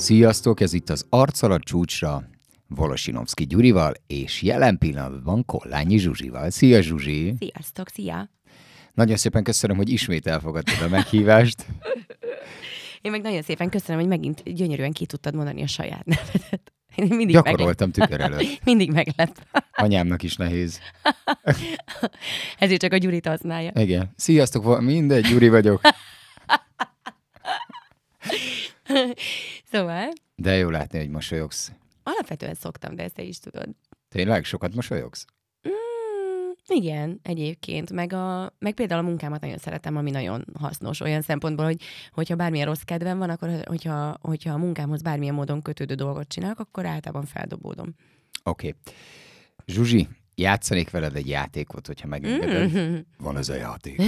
Sziasztok, ez itt az Arcalat csúcsra, Volosinovszki Gyurival, és jelen pillanatban Kollányi Zsuzsival. Szia Zsuzsi! Sziasztok, szia! Nagyon szépen köszönöm, hogy ismét elfogadtad a meghívást. Én meg nagyon szépen köszönöm, hogy megint gyönyörűen ki tudtad mondani a saját nevedet. Én mindig Gyakoroltam tükör előtt. Mindig meglep. Anyámnak is nehéz. Ezért csak a Gyurit használja. Igen. Sziasztok, mindegy, Gyuri vagyok. Szóval, De jó látni, hogy mosolyogsz. alapvetően szoktam, de ezt te is tudod. Tényleg? Sokat mosolyogsz? Mm, igen, egyébként. Meg, a, meg például a munkámat nagyon szeretem, ami nagyon hasznos olyan szempontból, hogy hogyha bármilyen rossz kedvem van, akkor hogyha, hogyha a munkámhoz bármilyen módon kötődő dolgot csinálok, akkor általában feldobódom. Oké. Okay. Zsuzsi, játszanék veled egy játékot, hogyha megengeded. Mm. Van ez a játék.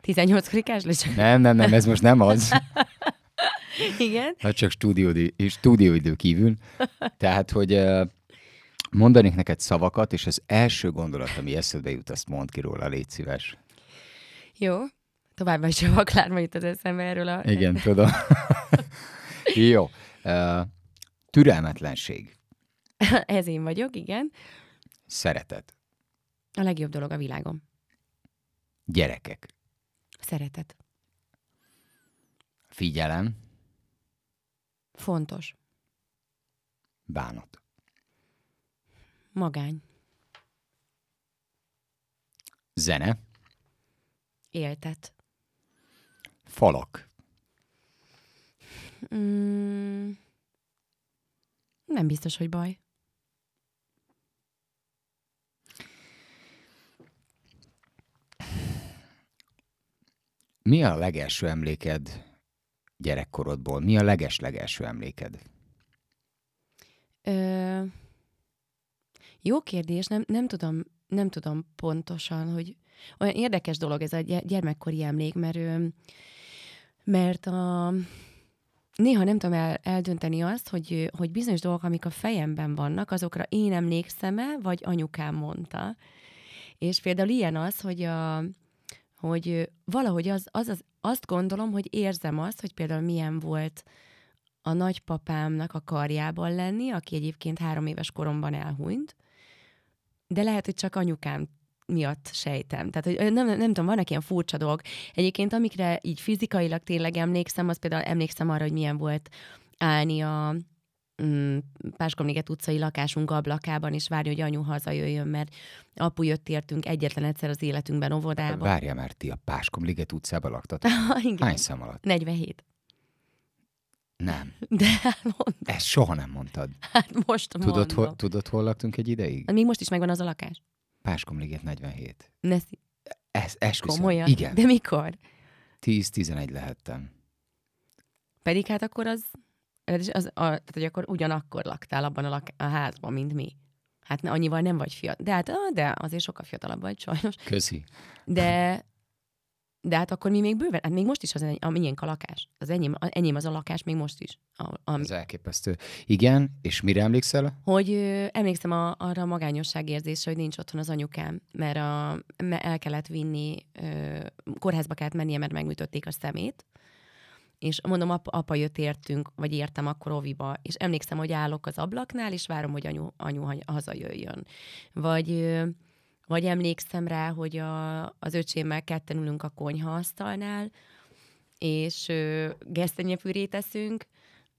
18 krikás lesz. Nem, nem, nem, ez most nem az. Igen. Hát csak stúdióidő, stúdióidő kívül. Tehát, hogy mondanék neked szavakat, és az első gondolat, ami eszedbe jut, azt mondd ki róla, légy szíves. Jó. Továbbá is a vaklárma jut az eszembe erről a... Igen, tudom. Jó. Türelmetlenség, Ez én vagyok, igen. szeretet, A legjobb dolog a világon. gyerekek, Szeretet. figyelem, Fontos. bánat, Magány. zene, Éltet. falak, Mm, nem biztos, hogy baj. Mi a legelső emléked gyerekkorodból? Mi a leges-legelső emléked? Ö, jó kérdés, nem, nem, tudom, nem tudom pontosan, hogy olyan érdekes dolog ez a gy- gyermekkori emlék, mert, mert a, néha nem tudom el, eldönteni azt, hogy, hogy bizonyos dolgok, amik a fejemben vannak, azokra én emlékszem-e, vagy anyukám mondta. És például ilyen az, hogy a, hogy valahogy az, az, az, azt gondolom, hogy érzem azt, hogy például milyen volt a nagypapámnak a karjában lenni, aki egyébként három éves koromban elhunyt, de lehet, hogy csak anyukám miatt sejtem. Tehát, hogy nem, nem, nem tudom, vannak ilyen furcsa dolgok. Egyébként, amikre így fizikailag tényleg emlékszem, az például emlékszem arra, hogy milyen volt állni a mm, Páskomliget utcai lakásunk ablakában, és várni, hogy anyu hazajöjjön, mert apu jött értünk egyetlen egyszer az életünkben óvodába. Várja már, ti a Páskomliget utcában laktatok? Igen. Hány szem alatt? 47. Nem. De hát mond, Ezt soha nem mondtad. hát most Tudod mondom. hol, tudod, hol laktunk egy ideig? Még most is megvan az a lakás. Páskomliget 47. Ne Ez, esküszöm. komolyan? Igen. De mikor? 10-11 lehettem. Pedig hát akkor az, az, az a, tehát, hogy akkor ugyanakkor laktál abban a, lak, a házban, mint mi. Hát ne, annyival nem vagy fiatal. De hát, de azért sokkal fiatalabb vagy, sajnos. Köszi. De, de hát akkor mi még bőven, hát még most is az enyém, a miénk a lakás. Az enyém, a, enyém az a lakás még most is. A, ami, Ez elképesztő. Igen, és mire emlékszel? Hogy ö, emlékszem a, arra a magányosság érzésre, hogy nincs otthon az anyukám, mert, a, mert el kellett vinni, ö, kórházba kellett mennie, mert megműtötték a szemét, és mondom, apa, apa jött értünk, vagy értem akkor oviba, és emlékszem, hogy állok az ablaknál, és várom, hogy anyu, anyu ha- hazajöjjön. Vagy, vagy emlékszem rá, hogy a, az öcsémmel ketten ülünk a konyhaasztalnál, és ö, gesztenyepürét eszünk,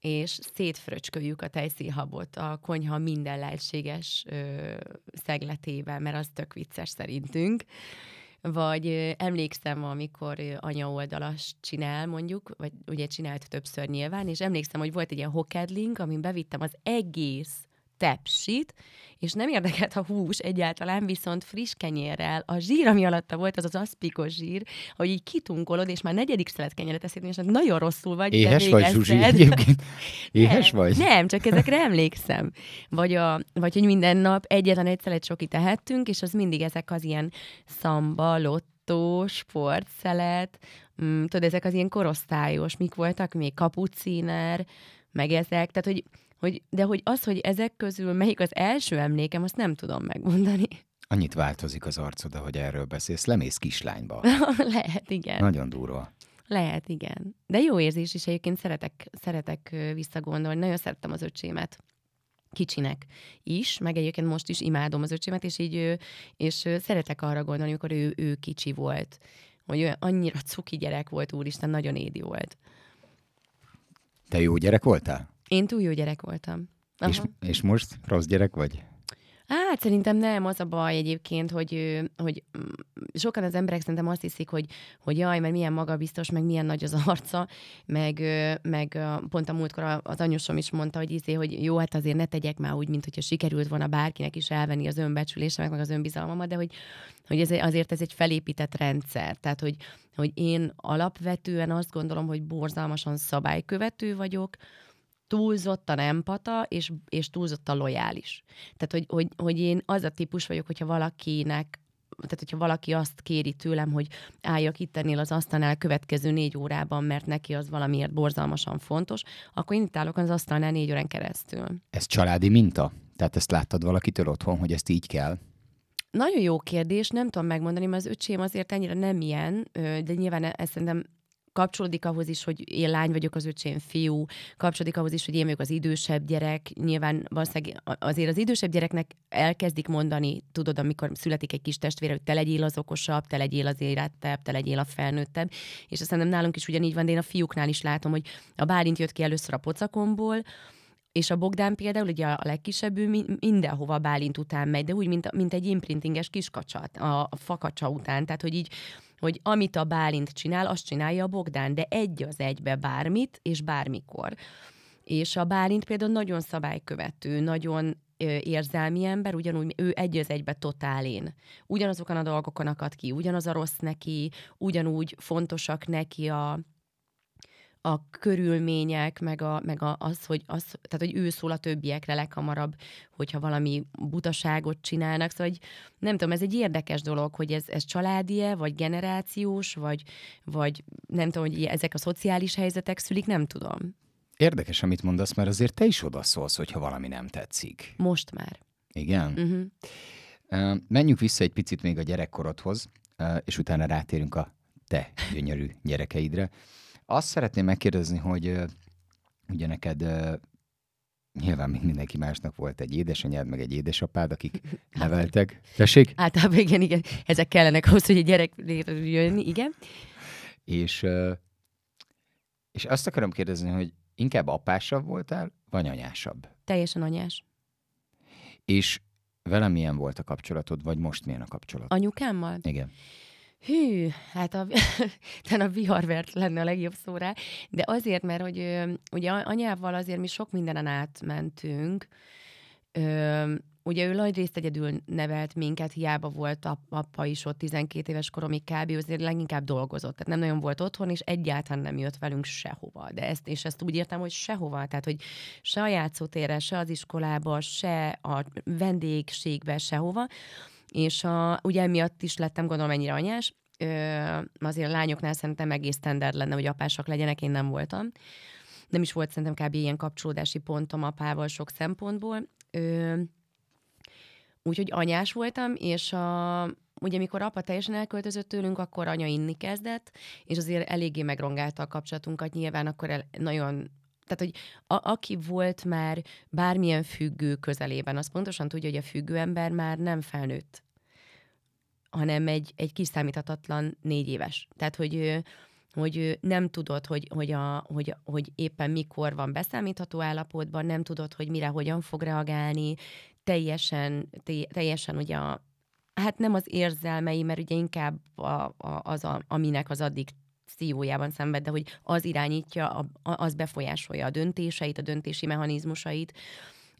és szétfröcsköljük a tejszínhabot a konyha minden lehetséges ö, szegletével, mert az tök vicces szerintünk. Vagy emlékszem, amikor anya oldalas csinál, mondjuk, vagy ugye csinált többször nyilván, és emlékszem, hogy volt egy ilyen hokedlink, amin bevittem az egész tepsit, és nem érdekelt a hús egyáltalán, viszont friss kenyérrel, a zsír, ami alatta volt, az az aszpikos zsír, hogy így kitunkolod, és már negyedik szelet kenyeret eszed, és nagyon rosszul vagy. de Éhes még vagy. Zsuzsi? Egyébként éhes nem, vagy? Nem, csak ezekre emlékszem. Vagy, a, vagy hogy minden nap egyetlen egy szelet csokit tehettünk, és az mindig ezek az ilyen szamba, lottó, sportszelet, mm, tudod, ezek az ilyen korosztályos, mik voltak még, kapuciner, meg ezek, tehát hogy, hogy, de hogy az, hogy ezek közül melyik az első emlékem, azt nem tudom megmondani. Annyit változik az arcod, hogy erről beszélsz. Lemész kislányba. Lehet, igen. Nagyon durva. Lehet, igen. De jó érzés is egyébként szeretek, szeretek visszagondolni. Nagyon szerettem az öcsémet kicsinek is, meg egyébként most is imádom az öcsémet, és így és szeretek arra gondolni, amikor ő, ő kicsi volt, hogy olyan annyira cuki gyerek volt, úristen, nagyon édi volt. Te jó gyerek voltál? Én túl jó gyerek voltam. Aha. És, és most rossz gyerek vagy? Hát szerintem nem, az a baj egyébként, hogy, hogy mm, sokan az emberek szerintem azt hiszik, hogy, hogy jaj, mert milyen magabiztos, meg milyen nagy az arca, meg, meg pont a múltkor az anyusom is mondta, hogy izé, hogy jó, hát azért ne tegyek már úgy, mint hogyha sikerült volna bárkinek is elvenni az önbecsülésemet, meg az önbizalmamat, de hogy, hogy ez, azért ez egy felépített rendszer. Tehát, hogy, hogy én alapvetően azt gondolom, hogy borzalmasan szabálykövető vagyok, túlzottan empata, és, és túlzottan lojális. Tehát, hogy, hogy, hogy én az a típus vagyok, hogyha valakinek tehát hogyha valaki azt kéri tőlem, hogy álljak itt ennél az asztalnál következő négy órában, mert neki az valamiért borzalmasan fontos, akkor én itt állok az asztalnál négy órán keresztül. Ez családi minta? Tehát ezt láttad valakitől otthon, hogy ezt így kell? Nagyon jó kérdés, nem tudom megmondani, mert az öcsém azért ennyire nem ilyen, de nyilván ezt szerintem kapcsolódik ahhoz is, hogy én lány vagyok, az öcsém fiú, kapcsolódik ahhoz is, hogy én vagyok az idősebb gyerek. Nyilván valószínűleg azért az idősebb gyereknek elkezdik mondani, tudod, amikor születik egy kis testvére, hogy te legyél az okosabb, te legyél az érettebb, te legyél a felnőttebb. És aztán nem nálunk is ugyanígy van, de én a fiúknál is látom, hogy a Bálint jött ki először a pocakomból, és a Bogdán például, ugye a legkisebb, ő mindenhova Bálint után megy, de úgy, mint, mint egy imprintinges kiskacsat a, a fakacsa után. Tehát, hogy így hogy amit a Bálint csinál, azt csinálja a Bogdán, de egy az egybe bármit, és bármikor. És a Bálint például nagyon szabálykövető, nagyon érzelmi ember, ugyanúgy ő egy az egybe totál én. Ugyanazokon a dolgokon akad ki, ugyanaz a rossz neki, ugyanúgy fontosak neki a, a körülmények, meg, a, meg a, az, hogy, az, tehát, hogy ő szól a többiekre leghamarabb, hogyha valami butaságot csinálnak. Szóval, hogy nem tudom, ez egy érdekes dolog, hogy ez, ez családie, vagy generációs, vagy, vagy nem tudom, hogy ezek a szociális helyzetek szülik, nem tudom. Érdekes, amit mondasz, mert azért te is odaszólsz, hogyha valami nem tetszik. Most már. Igen? Uh-huh. Menjünk vissza egy picit még a gyerekkorodhoz, és utána rátérünk a te gyönyörű gyerekeidre. Azt szeretném megkérdezni, hogy ugye neked nyilván még mindenki másnak volt egy édesanyád, meg egy édesapád, akik neveltek. Tessék? Általában igen, igen. Ezek kellenek ahhoz, hogy egy gyerek jönni, igen. És, és azt akarom kérdezni, hogy inkább apásabb voltál, vagy anyásabb? Teljesen anyás. És velem milyen volt a kapcsolatod, vagy most milyen a kapcsolat? Anyukámmal? Igen. Hű, hát a, a viharvert lenne a legjobb szó rá, de azért, mert hogy ugye anyával azért mi sok mindenen átmentünk, ugye ő nagy részt egyedül nevelt minket, hiába volt apa is ott 12 éves koromig kb. azért leginkább dolgozott. Tehát nem nagyon volt otthon, és egyáltalán nem jött velünk sehova. De ezt, és ezt úgy értem, hogy sehova. Tehát, hogy se a játszótérre, se az iskolába, se a vendégségbe, sehova és a, ugye emiatt is lettem gondolom ennyire anyás, ö, azért a lányoknál szerintem egész standard lenne, hogy apásak legyenek, én nem voltam. Nem is volt szerintem kb. ilyen kapcsolódási pontom apával sok szempontból. Úgyhogy anyás voltam, és a, ugye mikor apa teljesen elköltözött tőlünk, akkor anya inni kezdett, és azért eléggé megrongálta a kapcsolatunkat, nyilván akkor el, nagyon tehát, hogy a, aki volt már bármilyen függő közelében, az pontosan tudja, hogy a függő ember már nem felnőtt, hanem egy, egy kiszámíthatatlan négy éves. Tehát, hogy hogy nem tudod, hogy, hogy, a, hogy, hogy éppen mikor van beszámítható állapotban, nem tudod, hogy mire, hogyan fog reagálni, teljesen, teljesen ugye a, hát nem az érzelmei, mert ugye inkább a, a, az, a, aminek az addig szívójában szenved, de hogy az irányítja, az befolyásolja a döntéseit, a döntési mechanizmusait,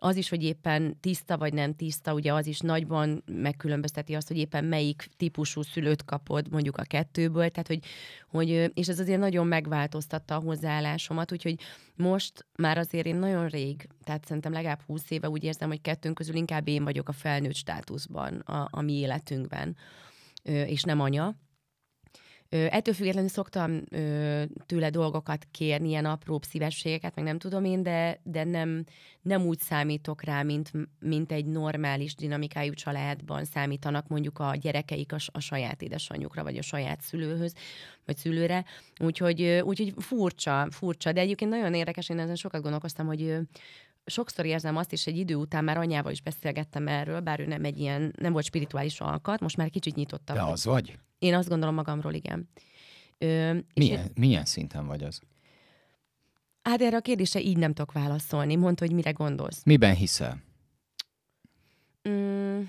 az is, hogy éppen tiszta vagy nem tiszta, ugye az is nagyban megkülönbözteti azt, hogy éppen melyik típusú szülőt kapod mondjuk a kettőből, tehát hogy, hogy és ez azért nagyon megváltoztatta a hozzáállásomat, úgyhogy most már azért én nagyon rég, tehát szerintem legalább húsz éve úgy érzem, hogy kettőnk közül inkább én vagyok a felnőtt státuszban a, a mi életünkben, és nem anya Ö, ettől függetlenül szoktam tőle dolgokat kérni, ilyen apró szívességeket, meg nem tudom én, de, de nem, nem úgy számítok rá, mint, mint egy normális dinamikájú családban számítanak mondjuk a gyerekeik a, a saját édesanyjukra, vagy a saját szülőhöz, vagy szülőre. Úgyhogy, úgyhogy furcsa, furcsa, de egyébként nagyon érdekes, én ezen sokat gondolkoztam, hogy sokszor érzem azt is, egy idő után már anyával is beszélgettem erről, bár ő nem egy ilyen, nem volt spirituális alkat, most már kicsit nyitottabb. De az vagy? Én azt gondolom magamról, igen. Ö, milyen, én... milyen szinten vagy az? Hát erre a kérdésre így nem tudok válaszolni. Mondta, hogy mire gondolsz. Miben hiszel? Mm,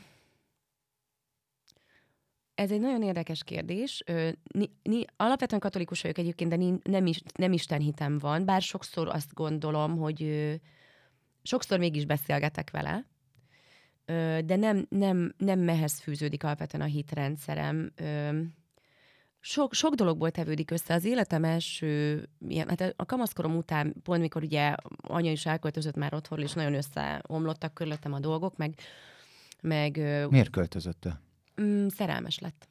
ez egy nagyon érdekes kérdés. Ö, ni, ni, alapvetően katolikus vagyok egyébként, de ni, nem, is, nem Isten hitem van, bár sokszor azt gondolom, hogy ö, sokszor mégis beszélgetek vele, de nem, nem, nem mehez fűződik alapvetően a hitrendszerem. Sok, sok dologból tevődik össze. Az életem első, ilyen, hát a kamaszkorom után, pont mikor ugye anya is elköltözött már otthon, és nagyon összeomlottak körülöttem a dolgok, meg... meg Miért költözött Mm, szerelmes lett.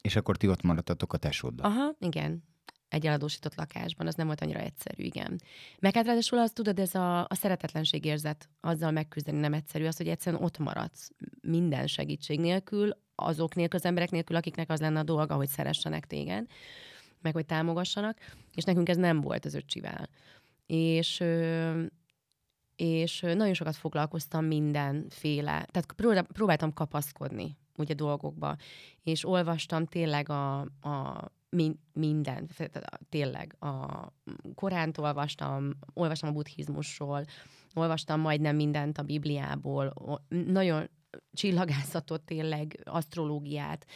És akkor ti ott maradtatok a tesóddal? Aha, igen egy eladósított lakásban, az nem volt annyira egyszerű, igen. Meg hát ráadásul az, tudod, ez a, a szeretetlenség érzet, azzal megküzdeni nem egyszerű, az, hogy egyszerűen ott maradsz minden segítség nélkül, azok nélkül, az emberek nélkül, akiknek az lenne a dolga, hogy szeressenek téged, meg hogy támogassanak, és nekünk ez nem volt az öcsivel. És és nagyon sokat foglalkoztam mindenféle, tehát próbáltam kapaszkodni ugye dolgokba, és olvastam tényleg a, a min, minden, tényleg a Koránt olvastam, olvastam a buddhizmusról, olvastam majdnem mindent a Bibliából, nagyon csillagászatot tényleg, asztrológiát,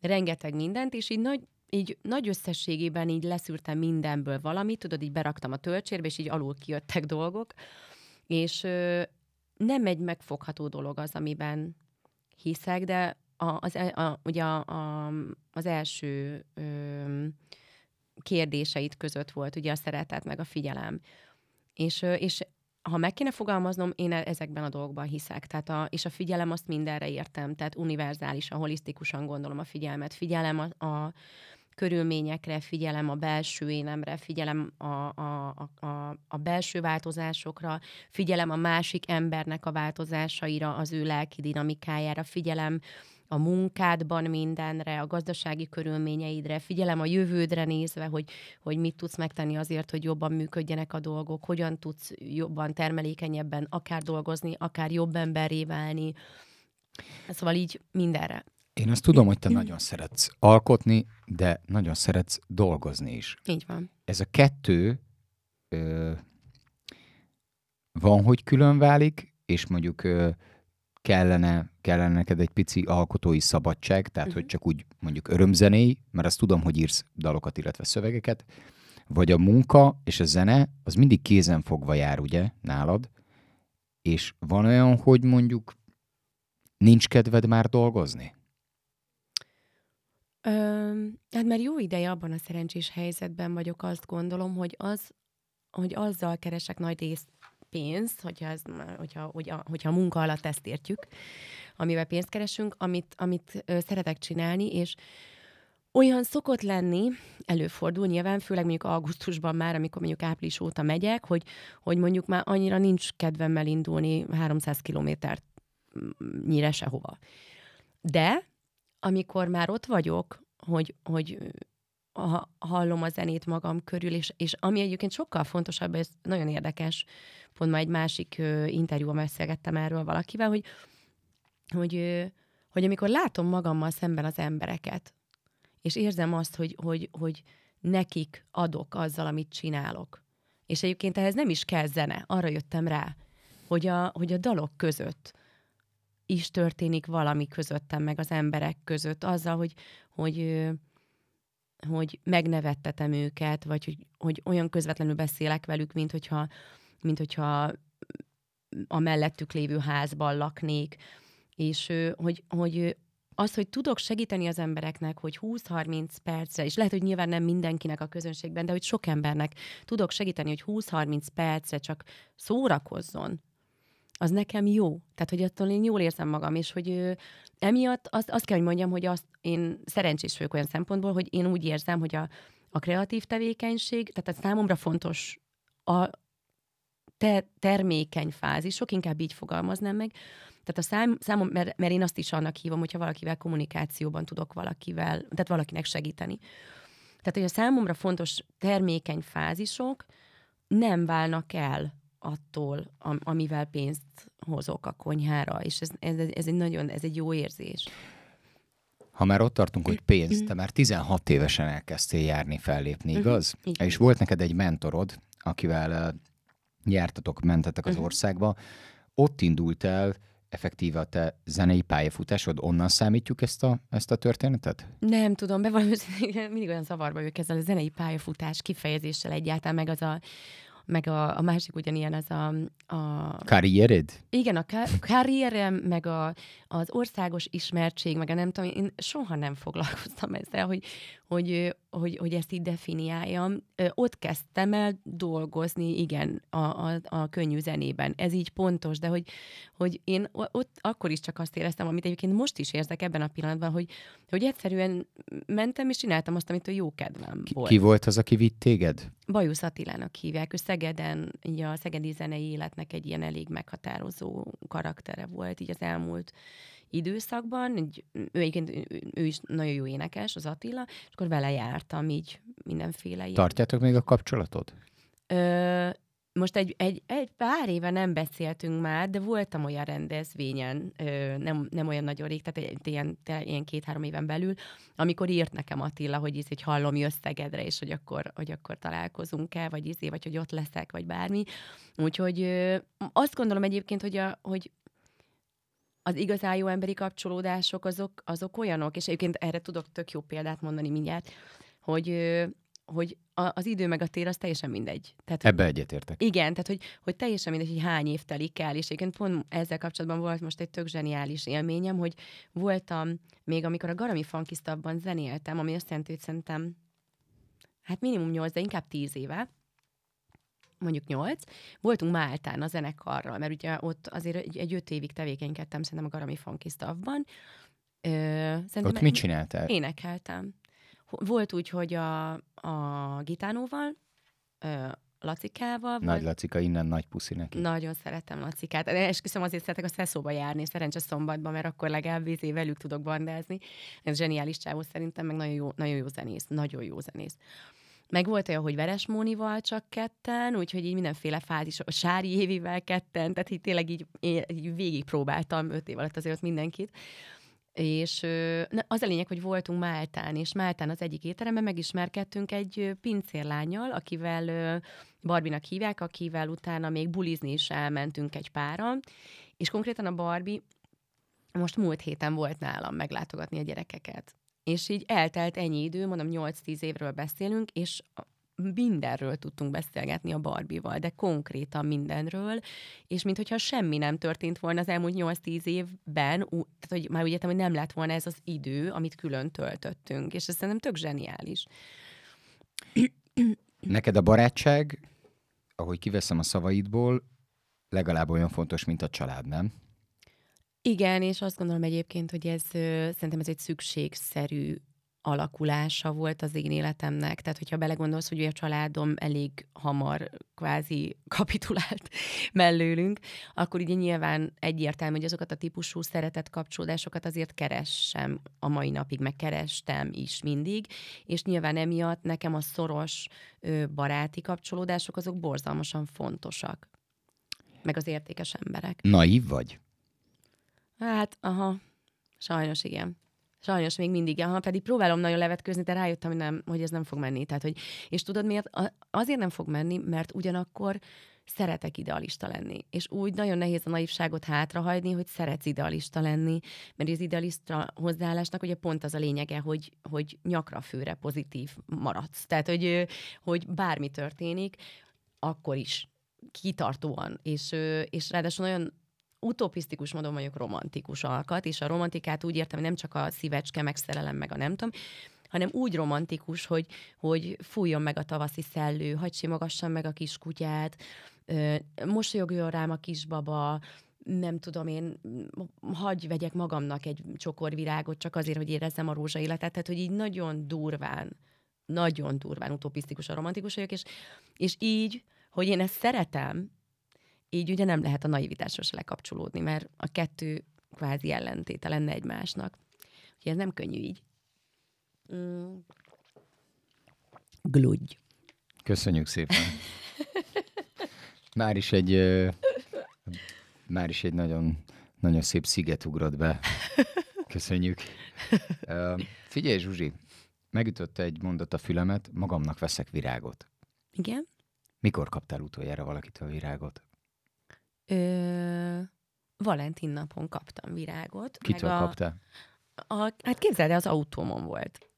rengeteg mindent, és így nagy, így nagy összességében így leszűrtem mindenből valamit, tudod, így beraktam a töltsérbe, és így alul kijöttek dolgok, és ö, nem egy megfogható dolog az, amiben hiszek, de a, az, e, a, ugye a, a, az első ö, kérdéseit között volt ugye a szeretet meg a figyelem. És, és ha meg kéne fogalmaznom, én e, ezekben a dolgokban hiszek. Tehát a, és a figyelem azt mindenre értem, tehát univerzálisan, holisztikusan gondolom a figyelmet. Figyelem a, a körülményekre, figyelem a belső énemre, figyelem a, a, a, a belső változásokra, figyelem a másik embernek a változásaira, az ő lelki dinamikájára, figyelem a munkádban mindenre, a gazdasági körülményeidre, figyelem a jövődre nézve, hogy, hogy mit tudsz megtenni azért, hogy jobban működjenek a dolgok, hogyan tudsz jobban, termelékenyebben akár dolgozni, akár jobb emberré válni. Szóval így mindenre. Én azt tudom, hogy te nagyon szeretsz alkotni, de nagyon szeretsz dolgozni is. Így van. Ez a kettő ö, van, hogy külön válik, és mondjuk ö, kellene, kellene neked egy pici alkotói szabadság, tehát uh-huh. hogy csak úgy mondjuk örömzenéj, mert azt tudom, hogy írsz dalokat, illetve szövegeket, vagy a munka és a zene, az mindig kézen fogva jár, ugye, nálad, és van olyan, hogy mondjuk nincs kedved már dolgozni? Ö, hát már jó ideje abban a szerencsés helyzetben vagyok, azt gondolom, hogy az, hogy azzal keresek nagy részt pénzt, hogyha, ez, hogyha, hogyha, hogyha a munka alatt ezt értjük, amivel pénzt keresünk, amit, amit szeretek csinálni, és olyan szokott lenni, előfordul nyilván, főleg mondjuk augusztusban már, amikor mondjuk április óta megyek, hogy, hogy mondjuk már annyira nincs kedvem elindulni 300 kilométert nyire sehova. De amikor már ott vagyok, hogy, hogy ha, hallom a zenét magam körül, és, és ami egyébként sokkal fontosabb, ez nagyon érdekes, pont már egy másik uh, interjúban beszélgettem erről valakivel, hogy, hogy, uh, hogy amikor látom magammal szemben az embereket, és érzem azt, hogy, hogy, hogy nekik adok azzal, amit csinálok. És egyébként ehhez nem is kell zene, arra jöttem rá, hogy a, hogy a dalok között is történik valami közöttem, meg az emberek között, azzal, hogy, hogy, hogy megnevettetem őket, vagy hogy, hogy olyan közvetlenül beszélek velük, mint hogyha, mint hogyha a mellettük lévő házban laknék, és hogy, hogy az, hogy tudok segíteni az embereknek, hogy 20-30 percre, és lehet, hogy nyilván nem mindenkinek a közönségben, de hogy sok embernek tudok segíteni, hogy 20-30 percre csak szórakozzon, az nekem jó. Tehát, hogy attól én jól érzem magam, és hogy ö, emiatt azt, azt kell, hogy mondjam, hogy azt én szerencsés vagyok olyan szempontból, hogy én úgy érzem, hogy a, a kreatív tevékenység, tehát a számomra fontos a ter- termékeny fázisok, inkább így fogalmaznám meg, tehát a szám, számom, mert, mert én azt is annak hívom, hogyha valakivel kommunikációban tudok valakivel, tehát valakinek segíteni. Tehát, hogy a számomra fontos termékeny fázisok nem válnak el attól, am, amivel pénzt hozok a konyhára, és ez, ez, ez egy nagyon, ez egy jó érzés. Ha már ott tartunk, hogy pénz, te már 16 évesen elkezdtél járni, fellépni, Mhm, igaz? igen. És volt neked egy mentorod, akivel jártatok, mentetek az Mhm. országba. Ott indult el effektíve a te zenei pályafutásod, onnan számítjuk ezt a, ezt a történetet? Nem tudom, bevallom, mindig olyan zavarba vagyok ezzel a zenei pályafutás kifejezéssel egyáltalán, meg az a, meg a, a másik ugyanilyen az a, a Karriered? igen, a ka- karrierem, meg a, az országos ismertség, meg a nem tudom, én soha nem foglalkoztam ezzel, hogy, hogy, hogy, hogy ezt így definiáljam. Ott kezdtem el dolgozni, igen, a, a, a könnyű zenében. Ez így pontos, de hogy, hogy én ott akkor is csak azt éreztem, amit egyébként most is érzek ebben a pillanatban, hogy, hogy egyszerűen mentem és csináltam azt, amit a jó kedvem Ki, volt. ki volt az, aki vitt téged? Bajusz Attilának hívják. Ő Szegeden, így a szegedi zenei életnek egy ilyen elég meghatározó karaktere volt így az elmúlt időszakban. Egy, ő egyébként ő is nagyon jó énekes, az Attila, és akkor vele jártam így mindenféle ilyen. Tartjátok még a kapcsolatot? Ö, most egy, egy, egy pár éve nem beszéltünk már, de voltam olyan rendezvényen, ö, nem, nem olyan nagyon rég, tehát egy, ilyen, ilyen két-három éven belül, amikor írt nekem Attila, hogy, íz, hogy hallom, jössz Szegedre, és hogy akkor, hogy akkor találkozunk-e, vagy izé, vagy hogy ott leszek, vagy bármi. Úgyhogy ö, azt gondolom egyébként, hogy, a, hogy az igazán jó emberi kapcsolódások azok, azok olyanok, és egyébként erre tudok tök jó példát mondani mindjárt, hogy, hogy a, az idő meg a tér az teljesen mindegy. Tehát, Ebbe egyetértek. igen, tehát hogy, hogy teljesen mindegy, hogy hány év telik el, és egyébként pont ezzel kapcsolatban volt most egy tök zseniális élményem, hogy voltam még, amikor a Garami Funkistabban zenéltem, ami azt jelenti, hogy szerintem hát minimum 8, de inkább 10 éve, mondjuk 8, voltunk Máltán a zenekarral, mert ugye ott azért egy, egy öt évig tevékenykedtem szerintem a Garami Funkistabban. Ö, Ott mit csináltál? Énekeltem. Volt úgy, hogy a, a gitánóval, ö, Lacikával, Nagy Lacika, innen nagy puszi neki. nagyon szeretem Lacikát. Esküszöm, azért szeretek a Szeszóba járni, szerencsés szombatban, mert akkor legalább vízé velük tudok bandázni. Ez zseniális csávó szerintem, meg nagyon jó, nagyon jó zenész, nagyon jó zenész. Meg volt olyan, hogy Veres Mónival csak ketten, úgyhogy így mindenféle fázis, a Sári Évivel ketten, tehát így tényleg így, így végig próbáltam öt év alatt azért mindenkit. És na, az a lényeg, hogy voltunk Máltán, és Máltán az egyik étteremben megismerkedtünk egy pincérlányjal, akivel Barbinak hívják, akivel utána még bulizni is elmentünk egy páran, és konkrétan a Barbie most múlt héten volt nálam meglátogatni a gyerekeket. És így eltelt ennyi idő, mondom 8-10 évről beszélünk, és mindenről tudtunk beszélgetni a Barbival, de konkrétan mindenről, és mintha semmi nem történt volna az elmúlt 8-10 évben, ú- tehát hogy már úgy értem, hogy nem lett volna ez az idő, amit külön töltöttünk, és ez szerintem tök zseniális. Neked a barátság, ahogy kiveszem a szavaidból, legalább olyan fontos, mint a család, nem? Igen, és azt gondolom egyébként, hogy ez szerintem ez egy szükségszerű alakulása volt az én életemnek. Tehát, hogyha belegondolsz, hogy a családom elég hamar kvázi kapitulált mellőlünk, akkor ugye nyilván egyértelmű, hogy azokat a típusú szeretett kapcsolódásokat azért keressem a mai napig, meg kerestem is mindig, és nyilván emiatt nekem a szoros baráti kapcsolódások azok borzalmasan fontosak. Meg az értékes emberek. Naív vagy? Hát, aha, sajnos igen. Sajnos még mindig, aha, pedig próbálom nagyon levetkőzni, de rájöttem, hogy, nem, hogy ez nem fog menni. Tehát, hogy, és tudod miért? Azért nem fog menni, mert ugyanakkor szeretek idealista lenni. És úgy nagyon nehéz a naivságot hátrahagyni, hogy szeretsz idealista lenni, mert az idealista hozzáállásnak ugye pont az a lényege, hogy, hogy nyakra főre pozitív maradsz. Tehát, hogy, hogy bármi történik, akkor is kitartóan, és, és ráadásul nagyon utopisztikus módon vagyok romantikus alkat, és a romantikát úgy értem, hogy nem csak a szívecske, meg szerelem, meg a nem tudom, hanem úgy romantikus, hogy, hogy fújjon meg a tavaszi szellő, hagy simogassam meg a kiskutyát, mosolyogjon rám a kisbaba, nem tudom én, hagy vegyek magamnak egy csokor virágot, csak azért, hogy érezzem a rózsa életet. Tehát, hogy így nagyon durván, nagyon durván utopisztikus a romantikus vagyok, és, és így, hogy én ezt szeretem, így ugye nem lehet a naivitásra se lekapcsolódni, mert a kettő kvázi ellentéte lenne egymásnak. Úgyhogy ez nem könnyű így. Mm. Gludj. Köszönjük szépen. Már is egy, már is egy nagyon, nagyon szép sziget ugrott be. Köszönjük. Figyelj, Zsuzsi, megütötte egy mondat a fülemet, magamnak veszek virágot. Igen? Mikor kaptál utoljára valakitől virágot? Ö, Valentin napon kaptam virágot. Kitől a, kaptál? A, hát képzeld el, az autómon volt.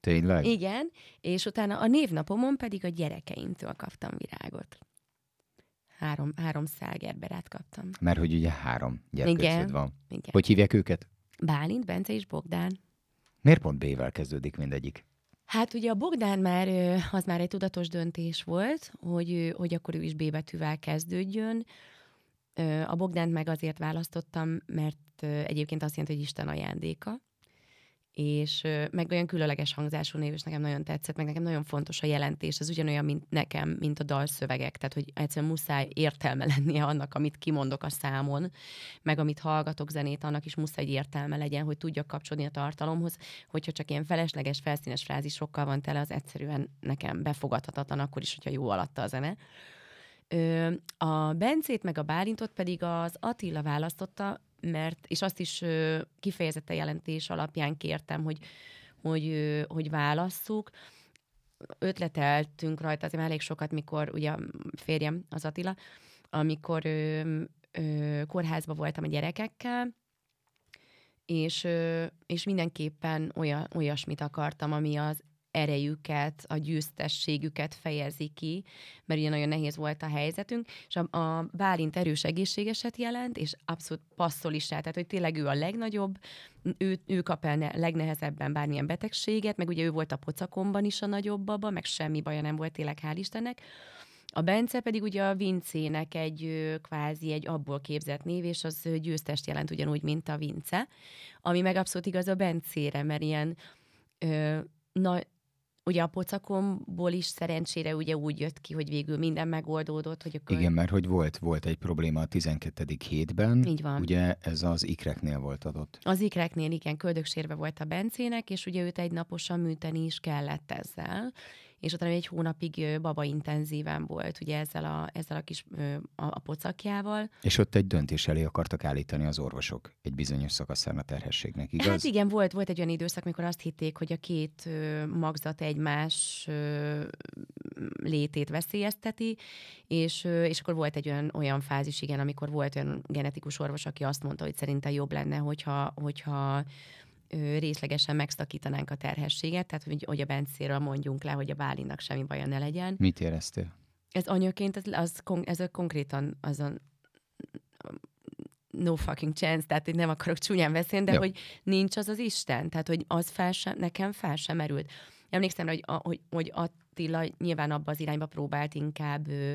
Tényleg? Igen, és utána a névnapomon pedig a gyerekeimtől kaptam virágot. Három, három szágerberát kaptam. Mert hogy ugye három Igen. van. Igen. Hogy hívják őket? Bálint, Bence és Bogdán. Miért pont B-vel kezdődik mindegyik? Hát ugye a Bogdán már, az már egy tudatos döntés volt, hogy, hogy akkor ő is B betűvel kezdődjön. A Bogdánt meg azért választottam, mert egyébként azt jelenti, hogy Isten ajándéka. És meg olyan különleges hangzású név, és nekem nagyon tetszett, meg nekem nagyon fontos a jelentés. Ez ugyanolyan, mint nekem, mint a dalszövegek. Tehát, hogy egyszerűen muszáj értelme lennie annak, amit kimondok a számon, meg amit hallgatok zenét, annak is muszáj egy értelme legyen, hogy tudjak kapcsolódni a tartalomhoz. Hogyha csak ilyen felesleges, felszínes frázisokkal van tele, az egyszerűen nekem befogadhatatlan, akkor is, hogyha jó alatta a zene. A Bencét meg a Bálintot pedig az Attila választotta, mert, és azt is ö, kifejezetten jelentés alapján kértem, hogy, hogy, hogy válasszuk. Ötleteltünk rajta azért elég sokat, mikor ugye a férjem, az Attila, amikor ö, ö, kórházban voltam a gyerekekkel, és, és mindenképpen olyan, olyasmit akartam, ami az erejüket, a győztességüket fejezi ki, mert ugye nagyon nehéz volt a helyzetünk, és a, a Bálint erős egészségeset jelent, és abszolút passzol is rá, tehát hogy tényleg ő a legnagyobb, ő, ő kap el ne, legnehezebben bármilyen betegséget, meg ugye ő volt a pocakomban is a nagyobb baba, meg semmi baja nem volt tényleg, hál' Istennek. A Bence pedig ugye a Vincének egy kvázi egy abból képzett név, és az győztest jelent ugyanúgy, mint a Vince, ami meg abszolút igaz a Bencére, mert ilyen ö, na, ugye a pocakomból is szerencsére ugye úgy jött ki, hogy végül minden megoldódott, hogy a könyv... Igen, mert hogy volt, volt egy probléma a 12. hétben. Így van. Ugye ez az ikreknél volt adott. Az ikreknél igen, köldöksérve volt a Bencének, és ugye őt egy naposan műteni is kellett ezzel, és utána egy hónapig baba intenzíven volt, ugye ezzel a, ezzel a kis a, a pocakjával. És ott egy döntés elé akartak állítani az orvosok egy bizonyos szakaszán a terhességnek, igaz? Hát igen, volt, volt egy olyan időszak, amikor azt hitték, hogy a két magzat egymás létét veszélyezteti, és, és akkor volt egy olyan, olyan fázis, igen, amikor volt olyan genetikus orvos, aki azt mondta, hogy szerinte jobb lenne, hogyha, hogyha részlegesen megszakítanánk a terhességet, tehát hogy, hogy a Bencéről mondjunk le, hogy a Bálinnak semmi baja ne legyen. Mit éreztél? Ez anyaként, ez, az, ez a konkrétan azon no fucking chance, tehát hogy nem akarok csúnyán beszélni, de Jó. hogy nincs az az Isten, tehát hogy az fel sem, nekem fel sem merült. Emlékszem, hogy, a, hogy, hogy Attila nyilván abba az irányba próbált inkább ö,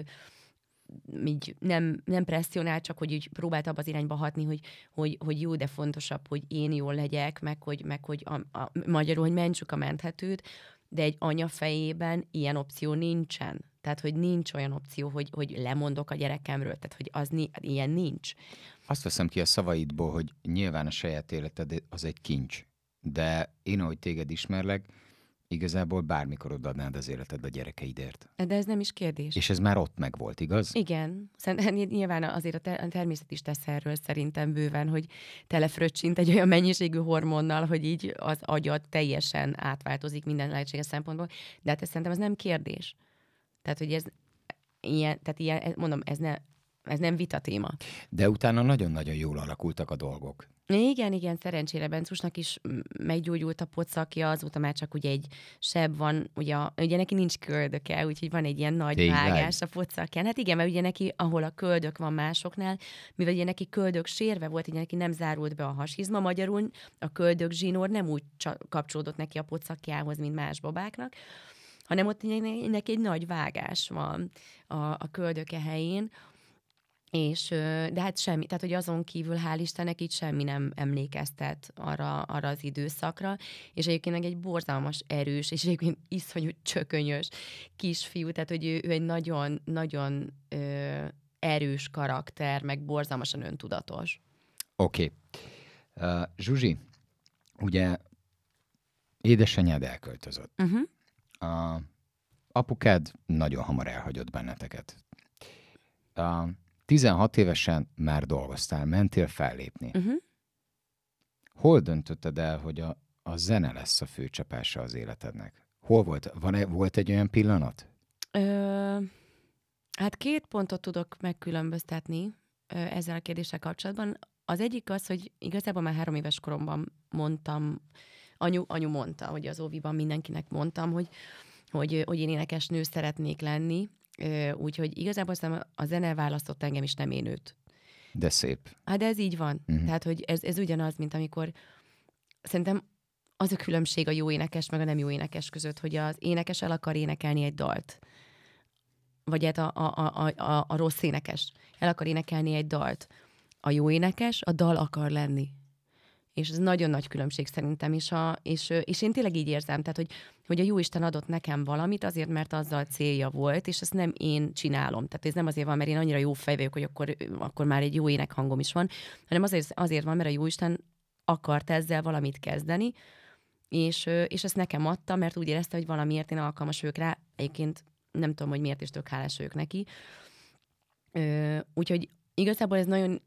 így nem, nem presszionál, csak hogy úgy próbált abba az irányba hatni, hogy, hogy, hogy jó, de fontosabb, hogy én jól legyek, meg hogy, meg hogy a, a, magyarul, hogy mentsük a menthetőt, de egy anya fejében ilyen opció nincsen. Tehát, hogy nincs olyan opció, hogy, hogy lemondok a gyerekemről, tehát, hogy az ni- ilyen nincs. Azt veszem ki a szavaidból, hogy nyilván a saját életed az egy kincs. De én, ahogy téged ismerlek, igazából bármikor odaadnád az életed a gyerekeidért. De ez nem is kérdés. És ez már ott megvolt, igaz? Igen, szerintem nyilván azért a, te- a természet is tesz erről szerintem bőven, hogy telefröccsint egy olyan mennyiségű hormonnal, hogy így az agyad teljesen átváltozik minden lehetséges szempontból, de hát ez szerintem ez nem kérdés. Tehát, hogy ez ilyen, tehát ilyen, mondom, ez, ne, ez nem vita téma. De utána nagyon-nagyon jól alakultak a dolgok. Igen, igen, szerencsére Bencusnak is meggyógyult a pocakja, azóta már csak ugye egy seb van, ugye, ugye neki nincs köldöke, úgyhogy van egy ilyen nagy Tényleg? vágás a pocakján. Hát igen, mert ugye neki, ahol a köldök van másoknál, mivel ugye neki köldök sérve volt, ugye neki nem zárult be a hasizma, magyarul a köldök zsinór nem úgy kapcsolódott neki a pocakjához, mint más babáknak, hanem ott ne- neki egy nagy vágás van a, a köldöke helyén, És, de hát semmi, tehát hogy azon kívül hál' Istennek így semmi nem emlékeztet arra, arra az időszakra, és egyébként meg egy borzalmas erős, és egyébként iszonyú csökönyös kisfiú, tehát hogy ő, ő egy nagyon, nagyon ö, erős karakter, meg borzalmasan öntudatos. Oké. Okay. Uh, Zsuzsi, ugye édesanyád elköltözött. Uh-huh. A apukád nagyon hamar elhagyott benneteket. A 16 évesen már dolgoztál, mentél fellépni. Uh-huh. Hol döntötted el, hogy a, a zene lesz a főcsapása az életednek? Hol volt? Van-e, volt egy olyan pillanat? Ö, hát két pontot tudok megkülönböztetni ö, ezzel a kérdéssel kapcsolatban. Az egyik az, hogy igazából már három éves koromban mondtam, anyu, anyu mondta, hogy az óviban mindenkinek mondtam, hogy, hogy, hogy én énekesnő szeretnék lenni, úgyhogy igazából szerintem a zene választott engem, is nem én őt. De szép. Hát de ez így van. Uh-huh. Tehát, hogy ez, ez ugyanaz, mint amikor szerintem az a különbség a jó énekes meg a nem jó énekes között, hogy az énekes el akar énekelni egy dalt. Vagy hát a, a, a, a, a rossz énekes el akar énekelni egy dalt. A jó énekes a dal akar lenni és ez nagyon nagy különbség szerintem is, a, és, és én tényleg így érzem, tehát hogy, hogy a Jóisten adott nekem valamit azért, mert azzal célja volt, és ezt nem én csinálom. Tehát ez nem azért van, mert én annyira jó fej vagyok, hogy akkor, akkor már egy jó énekhangom is van, hanem azért, azért van, mert a Jóisten akart ezzel valamit kezdeni, és, és ezt nekem adta, mert úgy érezte, hogy valamiért én alkalmas vagyok rá. Egyébként nem tudom, hogy miért is tök hálás vagyok neki. úgyhogy Igazából ez nagyon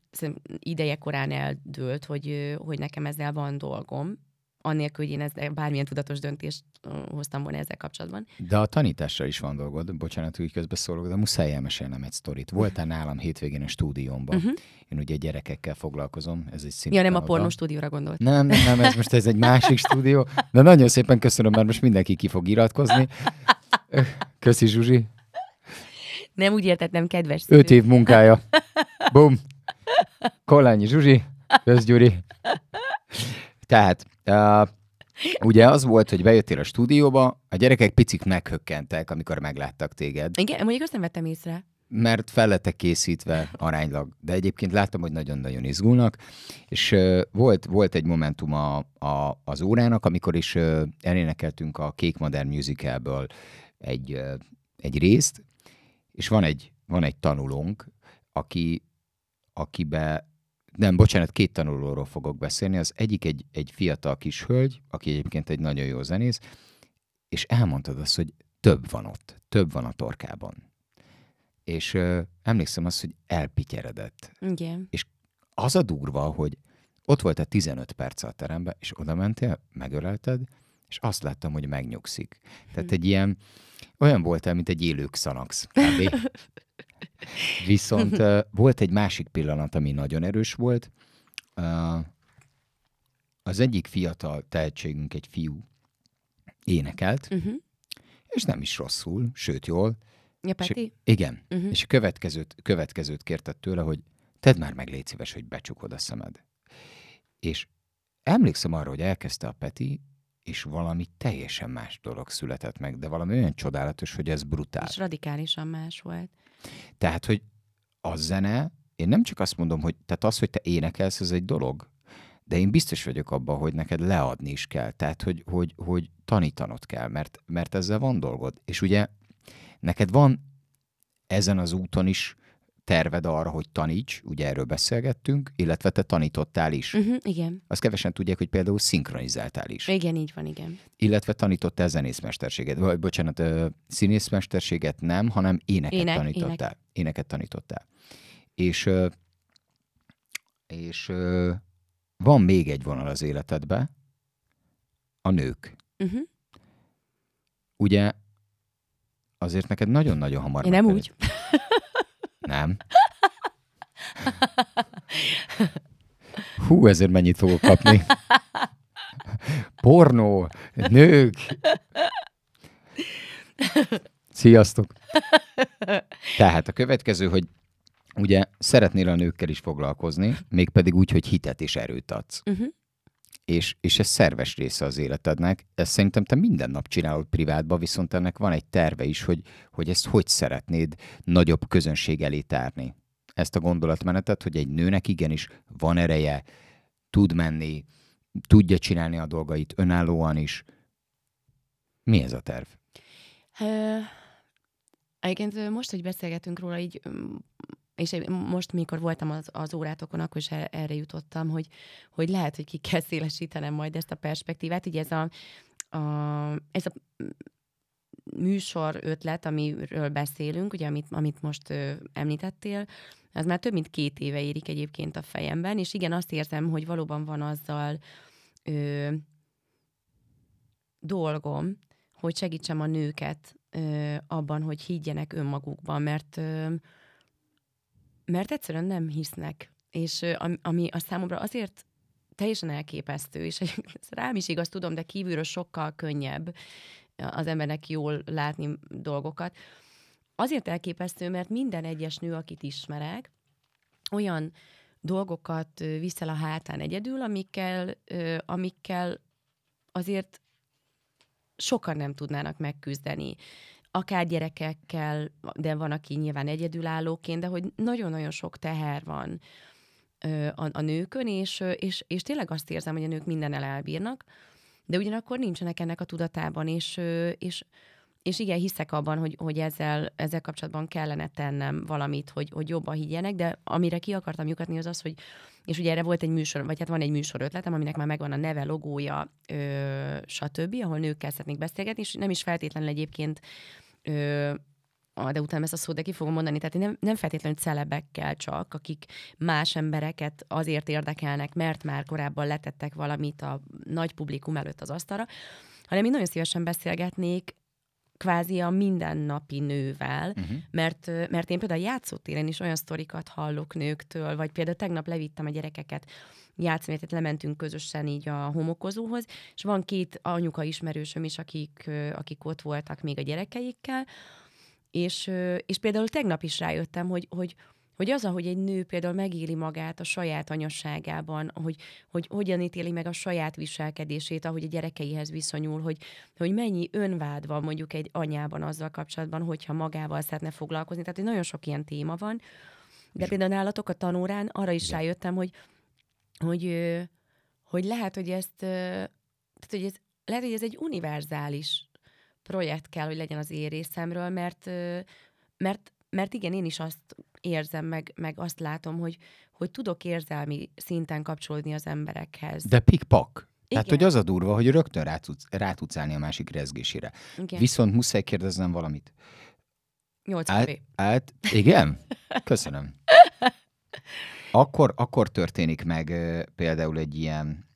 ideje korán eldőlt, hogy, hogy nekem ezzel van dolgom, annélkül, hogy én ezzel bármilyen tudatos döntést hoztam volna ezzel kapcsolatban. De a tanítással is van dolgod, bocsánat, hogy közbeszólok, de muszáj elmesélnem egy sztorit. Voltál nálam hétvégén a stúdiómban. Uh-huh. Én ugye gyerekekkel foglalkozom, ez egy szintén. Ja, nem a pornó stúdióra gondolt. Nem, nem, nem, ez most ez egy másik stúdió, de nagyon szépen köszönöm, mert most mindenki ki fog iratkozni. Köszi, Zsuzsi. Nem úgy értettem, kedves szülő. Öt év munkája. Bum. Kolányi Zsuzsi, Közgyuri. Tehát, uh, ugye az volt, hogy bejöttél a stúdióba, a gyerekek picit meghökkentek, amikor megláttak téged. Igen, mondjuk azt nem vettem észre. Mert fel lettek készítve aránylag, de egyébként láttam, hogy nagyon-nagyon izgulnak, és uh, volt, volt egy momentum a, a, az órának, amikor is uh, elénekeltünk a Kék Modern Musicalből egy, uh, egy részt, és van egy, van egy tanulónk, aki, akibe, nem, bocsánat, két tanulóról fogok beszélni. Az egyik egy, egy fiatal kis hölgy, aki egyébként egy nagyon jó zenész, és elmondtad azt, hogy több van ott, több van a torkában. És ö, emlékszem azt, hogy elpityeredett. Igen. És az a durva, hogy ott volt a 15 perc a teremben, és oda mentél, megölelted, és azt láttam, hogy megnyugszik. Tehát hm. egy ilyen, olyan voltál, mint egy élő szanax. Viszont uh, volt egy másik pillanat, ami nagyon erős volt. Uh, az egyik fiatal tehetségünk, egy fiú, énekelt, uh-huh. és nem is rosszul, sőt jól. Ja, Peti? És, igen. Uh-huh. És a következőt, következőt kértett tőle, hogy tedd már meg, légy szíves, hogy becsukod a szemed. És emlékszem arra, hogy elkezdte a Peti, és valami teljesen más dolog született meg, de valami olyan csodálatos, hogy ez brutál. És radikálisan más volt. Tehát, hogy a zene, én nem csak azt mondom, hogy tehát az, hogy te énekelsz, ez egy dolog, de én biztos vagyok abban, hogy neked leadni is kell, tehát, hogy, hogy, hogy tanítanod kell, mert, mert ezzel van dolgod. És ugye neked van ezen az úton is terved arra, hogy taníts, ugye erről beszélgettünk, illetve te tanítottál is. Uh-huh, igen. Azt kevesen tudják, hogy például szinkronizáltál is. Igen, így van, igen. Illetve tanítottál zenészmesterséget, vagy bocsánat, színészmesterséget nem, hanem éneket ének, tanítottál. Ének. Éneket tanítottál. És, és van még egy vonal az életedbe, a nők. Uh-huh. Ugye azért neked nagyon-nagyon hamar... Én nem úgy. Nem. Hú, ezért mennyit fogok kapni. Pornó, nők. Sziasztok! Tehát a következő, hogy ugye szeretnél a nőkkel is foglalkozni, mégpedig úgy, hogy hitet és erőt adsz. Uh-huh. És, és ez szerves része az életednek. Ezt szerintem te minden nap csinálod privátban, viszont ennek van egy terve is, hogy, hogy ezt hogy szeretnéd nagyobb közönség elé tárni ezt a gondolatmenetet, hogy egy nőnek igenis van ereje, tud menni, tudja csinálni a dolgait önállóan is. Mi ez a terv? Egyébként most, hogy beszélgetünk róla, így és most, mikor voltam az, az órátokon, akkor is erre jutottam, hogy, hogy lehet, hogy ki kell szélesítenem majd ezt a perspektívát. Ugye ez a, a, ez a műsor ötlet, amiről beszélünk, ugye amit, amit most ö, említettél, ez már több mint két éve érik egyébként a fejemben, és igen, azt érzem, hogy valóban van azzal ö, dolgom, hogy segítsem a nőket ö, abban, hogy higgyenek önmagukban, mert ö, mert egyszerűen nem hisznek. És ami a számomra azért teljesen elképesztő, és ez rám is igaz, tudom, de kívülről sokkal könnyebb az embernek jól látni dolgokat. Azért elképesztő, mert minden egyes nő, akit ismerek, olyan dolgokat viszel a hátán egyedül, amikkel, amikkel azért sokan nem tudnának megküzdeni. Akár gyerekekkel, de van, aki nyilván egyedülállóként, de hogy nagyon-nagyon sok teher van a, a nőkön, és, és, és tényleg azt érzem, hogy a nők minden elbírnak, de ugyanakkor nincsenek ennek a tudatában, és, és, és igen, hiszek abban, hogy, hogy ezzel, ezzel kapcsolatban kellene tennem valamit, hogy, hogy jobban higgyenek, de amire ki akartam lyukatni az az, hogy, és ugye erre volt egy műsor, vagy hát van egy műsor ötletem, aminek már megvan a neve, logója, ö, stb., ahol nőkkel szeretnék beszélgetni, és nem is feltétlenül egyébként ö, ah, de utána ezt a szót de ki fogom mondani, tehát nem, nem feltétlenül celebekkel csak, akik más embereket azért érdekelnek, mert már korábban letettek valamit a nagy publikum előtt az asztalra, hanem én nagyon szívesen beszélgetnék kvázi a mindennapi nővel, uh-huh. mert, mert én például a játszótéren is olyan sztorikat hallok nőktől, vagy például tegnap levittem a gyerekeket játszani, tehát lementünk közösen így a homokozóhoz, és van két anyuka ismerősöm is, akik, akik ott voltak még a gyerekeikkel, és, és például tegnap is rájöttem, hogy, hogy, hogy az, ahogy egy nő például megéli magát a saját anyasságában, hogy, hogy hogyan ítéli meg a saját viselkedését, ahogy a gyerekeihez viszonyul, hogy, hogy mennyi önvád van mondjuk egy anyában azzal kapcsolatban, hogyha magával szeretne foglalkozni. Tehát, hogy nagyon sok ilyen téma van. De például nálatok a tanórán arra is Igen. rájöttem, hogy, hogy, hogy lehet, hogy ezt, tehát, hogy ez, lehet, hogy ez egy univerzális projekt kell, hogy legyen az én részemről, mert, mert, mert igen, én is azt érzem, meg, meg azt látom, hogy, hogy tudok érzelmi szinten kapcsolódni az emberekhez. De pikpak. Tehát, hogy az a durva, hogy rögtön rá tudsz, rá tudsz állni a másik rezgésére. Igen. Viszont muszáj kérdeznem valamit. Nyolc át, át, igen? Köszönöm. Akkor, akkor történik meg például egy ilyen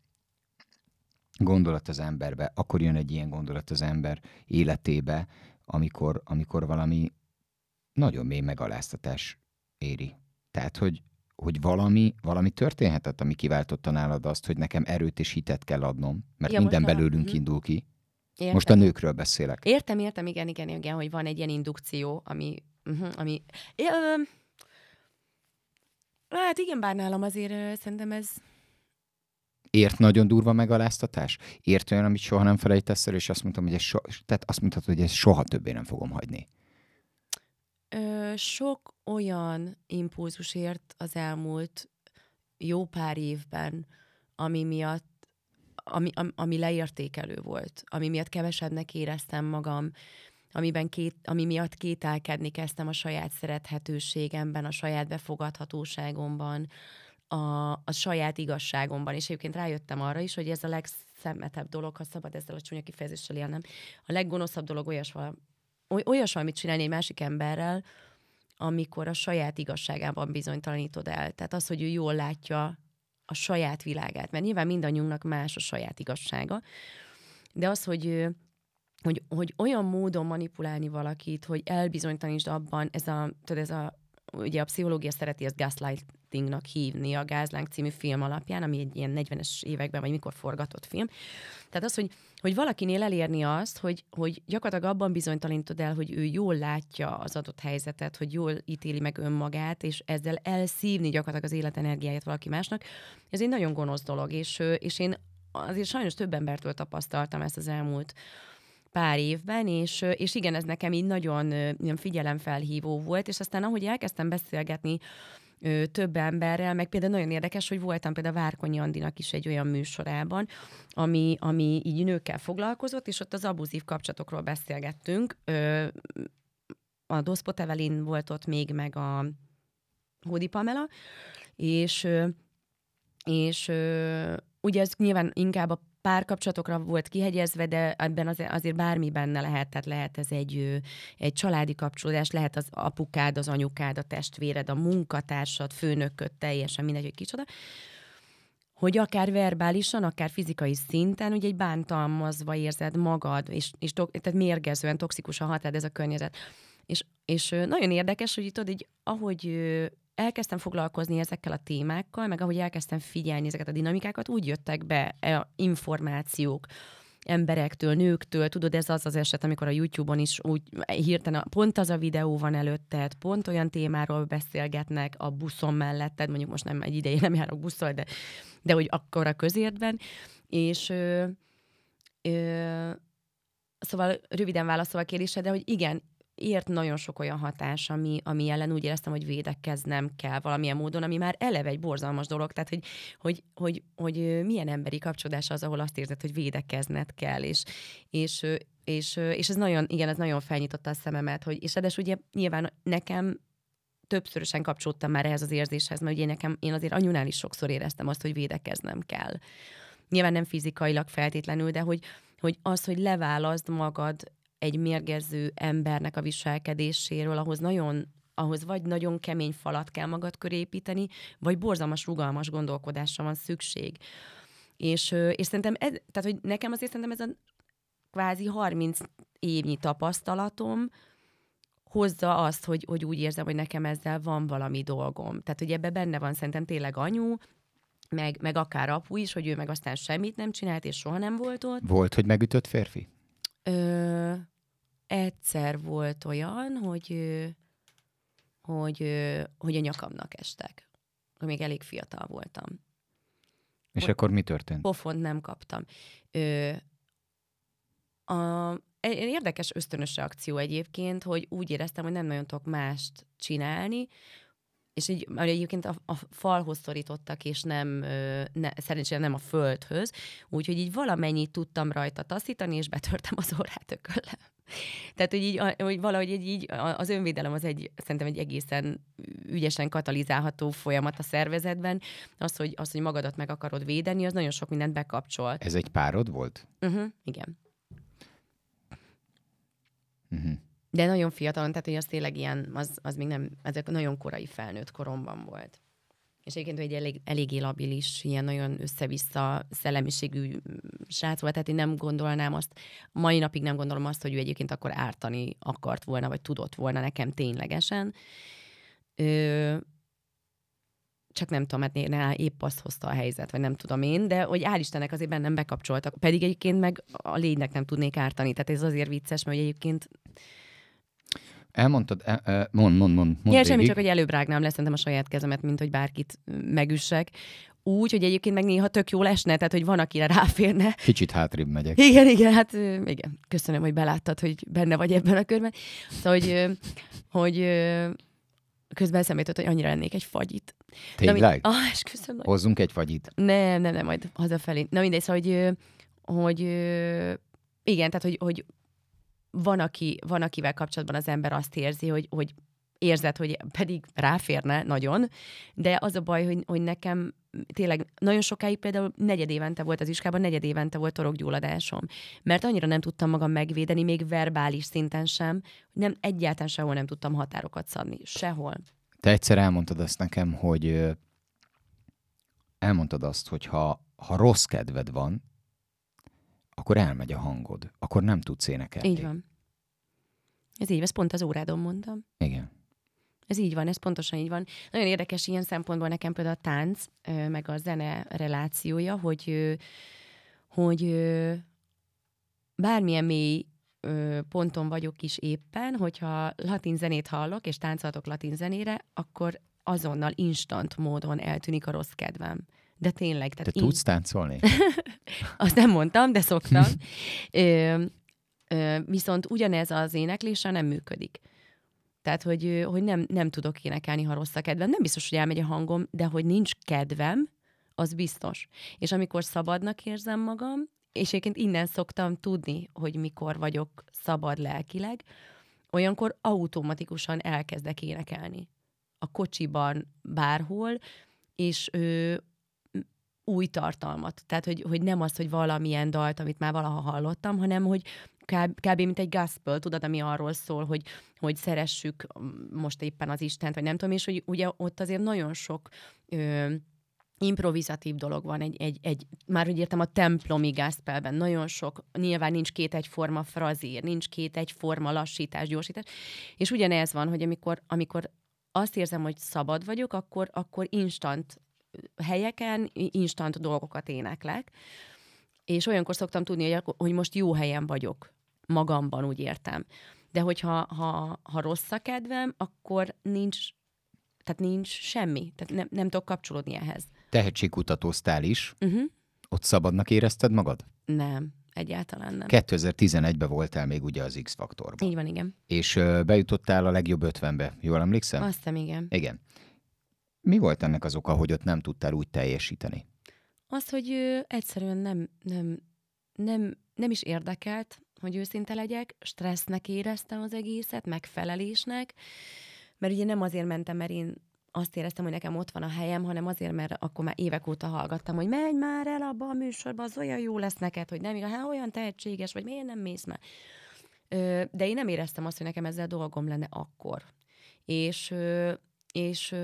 gondolat az emberbe, akkor jön egy ilyen gondolat az ember életébe, amikor, amikor valami nagyon mély megaláztatás éri. Tehát, hogy, hogy valami, valami történhetett, ami kiváltotta nálad azt, hogy nekem erőt és hitet kell adnom, mert ja, minden belőlünk a... indul ki. Értem. Most a nőkről beszélek. Értem, értem, igen, igen, igen, hogy van egy ilyen indukció, ami... Uh-huh, ami... Ja, hát igen, bár nálam azért uh, szerintem ez Ért nagyon durva megaláztatás? Ért olyan, amit soha nem felejtesz el, és azt mondtam, hogy ez so, tehát azt mondhatod, hogy ezt soha többé nem fogom hagyni. Sok olyan impulzus ért az elmúlt jó pár évben, ami miatt, ami, ami, leértékelő volt, ami miatt kevesebbnek éreztem magam, amiben két, ami miatt kételkedni kezdtem a saját szerethetőségemben, a saját befogadhatóságomban, a, a saját igazságomban, és egyébként rájöttem arra is, hogy ez a legszemetebb dolog, ha szabad ezzel a csúnya kifejezéssel élnem. A leggonoszabb dolog olyas, olyas valamit csinálni egy másik emberrel, amikor a saját igazságában bizonytalanítod el. Tehát az, hogy ő jól látja a saját világát, mert nyilván mindannyiunknak más a saját igazsága, de az, hogy hogy, hogy olyan módon manipulálni valakit, hogy elbizonytalanítsd abban, ez a, tudod, ez a ugye a pszichológia szereti ezt gaslightingnak hívni a Gázlánk című film alapján, ami egy ilyen 40-es években, vagy mikor forgatott film. Tehát az, hogy, hogy valakinél elérni azt, hogy, hogy gyakorlatilag abban bizonytalanítod el, hogy ő jól látja az adott helyzetet, hogy jól ítéli meg önmagát, és ezzel elszívni gyakorlatilag az életenergiáját valaki másnak, ez egy nagyon gonosz dolog, és, és én azért sajnos több embertől tapasztaltam ezt az elmúlt pár évben, és, és igen, ez nekem így nagyon ilyen figyelemfelhívó volt, és aztán ahogy elkezdtem beszélgetni több emberrel, meg például nagyon érdekes, hogy voltam például Várkonyi Andinak is egy olyan műsorában, ami, ami így nőkkel foglalkozott, és ott az abuzív kapcsolatokról beszélgettünk. A Doszpot Evelyn volt ott még, meg a Hódi Pamela, és, és ugye ez nyilván inkább a párkapcsolatokra volt kihegyezve, de ebben azért, azért bármi benne lehet, tehát lehet ez egy, egy családi kapcsolódás, lehet az apukád, az anyukád, a testvéred, a munkatársad, főnököt, teljesen mindegy, hogy kicsoda hogy akár verbálisan, akár fizikai szinten, ugye egy bántalmazva érzed magad, és, és tehát mérgezően, toxikusan hat ez a környezet. És, és nagyon érdekes, hogy itt így, ahogy elkezdtem foglalkozni ezekkel a témákkal, meg ahogy elkezdtem figyelni ezeket a dinamikákat, úgy jöttek be e információk, emberektől, nőktől, tudod, ez az az eset, amikor a YouTube-on is úgy hirtelen pont az a videó van előtted, pont olyan témáról beszélgetnek a buszon melletted, mondjuk most nem egy ideje nem járok buszol, de, de hogy akkor a közértben, és ö, ö, szóval röviden válaszolva a kérdésre, de hogy igen, ért nagyon sok olyan hatás, ami, ami ellen úgy éreztem, hogy védekeznem kell valamilyen módon, ami már eleve egy borzalmas dolog, tehát hogy, hogy, hogy, hogy milyen emberi kapcsolódás az, ahol azt érzed, hogy védekezned kell, és, és, és, és ez nagyon, igen, ez nagyon felnyitotta a szememet, hogy, és edes ugye nyilván nekem többszörösen kapcsolódtam már ehhez az érzéshez, mert ugye nekem, én azért anyunál is sokszor éreztem azt, hogy védekeznem kell. Nyilván nem fizikailag feltétlenül, de hogy, hogy az, hogy leválaszd magad egy mérgező embernek a viselkedéséről, ahhoz nagyon ahhoz vagy nagyon kemény falat kell magad köré építeni, vagy borzalmas, rugalmas gondolkodásra van szükség. És, és szerintem, ez, tehát hogy nekem azért szerintem ez a kvázi 30 évnyi tapasztalatom hozza azt, hogy, hogy úgy érzem, hogy nekem ezzel van valami dolgom. Tehát, hogy ebbe benne van szerintem tényleg anyu, meg, meg akár apu is, hogy ő meg aztán semmit nem csinált, és soha nem volt ott. Volt, hogy megütött férfi? Ö, egyszer volt olyan, hogy, hogy, hogy a nyakamnak estek. Még elég fiatal voltam. És hogy akkor mi történt? Pofont nem kaptam. Ö, a, egy érdekes ösztönös reakció egyébként, hogy úgy éreztem, hogy nem nagyon tudok mást csinálni, és így, egyébként a, a falhoz szorítottak, és nem, ne, szerencsére nem a földhöz, úgyhogy így valamennyit tudtam rajta taszítani, és betörtem az órát ököllel. Tehát, hogy így, hogy valahogy egy, így az önvédelem az egy, szerintem egy egészen ügyesen katalizálható folyamat a szervezetben. Az, hogy, az, hogy magadat meg akarod védeni, az nagyon sok mindent bekapcsol. Ez egy párod volt? Uh-huh, igen. Uh-huh. De nagyon fiatalon, tehát hogy az tényleg ilyen, az, az még nem, ezek nagyon korai felnőtt koromban volt. És egyébként egy elég, eléggé labilis, ilyen nagyon össze-vissza szellemiségű srác volt, tehát én nem gondolnám azt, mai napig nem gondolom azt, hogy ő egyébként akkor ártani akart volna, vagy tudott volna nekem ténylegesen. Ö, csak nem tudom, hát épp azt hozta a helyzet, vagy nem tudom én, de hogy hál' Istennek azért bennem bekapcsoltak. Pedig egyébként meg a lénynek nem tudnék ártani. Tehát ez azért vicces, mert egyébként Elmondtad, e, e, mond, mond, mond. mond ja, semmi, csak hogy előbb rágnám le a saját kezemet, mint hogy bárkit megüssek. Úgy, hogy egyébként meg néha tök jó lesne, tehát hogy van, akire ráférne. Kicsit hátrébb megyek. Igen, igen, hát igen. Köszönöm, hogy beláttad, hogy benne vagy ebben a körben. Szóval, hogy, hogy közben eszembe jutott, hogy annyira lennék egy fagyit. Tényleg? Ah, és köszönöm. Hozzunk egy fagyit. Nem, nem, nem, majd hazafelé. Na mindegy, szóval, hogy, hogy igen, tehát, hogy, hogy van, aki, van, akivel kapcsolatban az ember azt érzi, hogy, hogy érzed, hogy pedig ráférne nagyon, de az a baj, hogy, hogy nekem tényleg nagyon sokáig például negyed évente volt az iskában, negyed évente volt torokgyulladásom, mert annyira nem tudtam magam megvédeni, még verbális szinten sem, hogy nem, egyáltalán sehol nem tudtam határokat szabni, sehol. Te egyszer elmondtad azt nekem, hogy elmondtad azt, hogy ha, ha rossz kedved van, akkor elmegy a hangod, akkor nem tudsz énekelni. Így van. Ez így, ezt pont az órádon mondtam. Igen. Ez így van, ez pontosan így van. Nagyon érdekes ilyen szempontból nekem például a tánc, meg a zene relációja, hogy, hogy bármilyen mély ponton vagyok is éppen, hogyha latin zenét hallok, és táncoltok latin zenére, akkor azonnal instant módon eltűnik a rossz kedvem. De tényleg. Tehát Te in... tudsz táncolni? Azt nem mondtam, de szoktam. ö, ö, viszont ugyanez az énekléssel nem működik. Tehát, hogy, hogy nem, nem tudok énekelni, ha rossz a kedvem. Nem biztos, hogy elmegy a hangom, de hogy nincs kedvem, az biztos. És amikor szabadnak érzem magam, és egyébként innen szoktam tudni, hogy mikor vagyok szabad lelkileg, olyankor automatikusan elkezdek énekelni. A kocsiban, bárhol, és ő, új tartalmat. Tehát, hogy, hogy nem az, hogy valamilyen dalt, amit már valaha hallottam, hanem, hogy kb. kb. mint egy gospel, tudod, ami arról szól, hogy, hogy szeressük most éppen az Istent, vagy nem tudom, és hogy ugye ott azért nagyon sok ö, improvizatív dolog van, egy, egy, egy, már úgy értem a templomi gospelben, nagyon sok, nyilván nincs két egyforma frazír, nincs két egyforma lassítás, gyorsítás, és ugyanez van, hogy amikor, amikor azt érzem, hogy szabad vagyok, akkor, akkor instant helyeken, instant dolgokat éneklek, és olyankor szoktam tudni, hogy, hogy most jó helyen vagyok, magamban úgy értem. De hogyha ha, ha rossz a kedvem, akkor nincs, tehát nincs semmi, tehát nem, nem tudok kapcsolódni ehhez. Tehetségkutatóztál is. Uh-huh. Ott szabadnak érezted magad? Nem, egyáltalán nem. 2011-ben voltál még ugye az X-faktorban. Így van, igen. És bejutottál a legjobb 50-be, jól emlékszem? Azt hiszem, igen. Igen. Mi volt ennek az oka, hogy ott nem tudtál úgy teljesíteni? Az, hogy ő egyszerűen nem, nem, nem, nem is érdekelt, hogy őszinte legyek, stressznek éreztem az egészet, megfelelésnek, mert ugye nem azért mentem, mert én azt éreztem, hogy nekem ott van a helyem, hanem azért, mert akkor már évek óta hallgattam, hogy menj már el abba a műsorba, az olyan jó lesz neked, hogy nem igaz, hát olyan tehetséges, vagy miért nem mész már. De én nem éreztem azt, hogy nekem ezzel dolgom lenne akkor. És, és,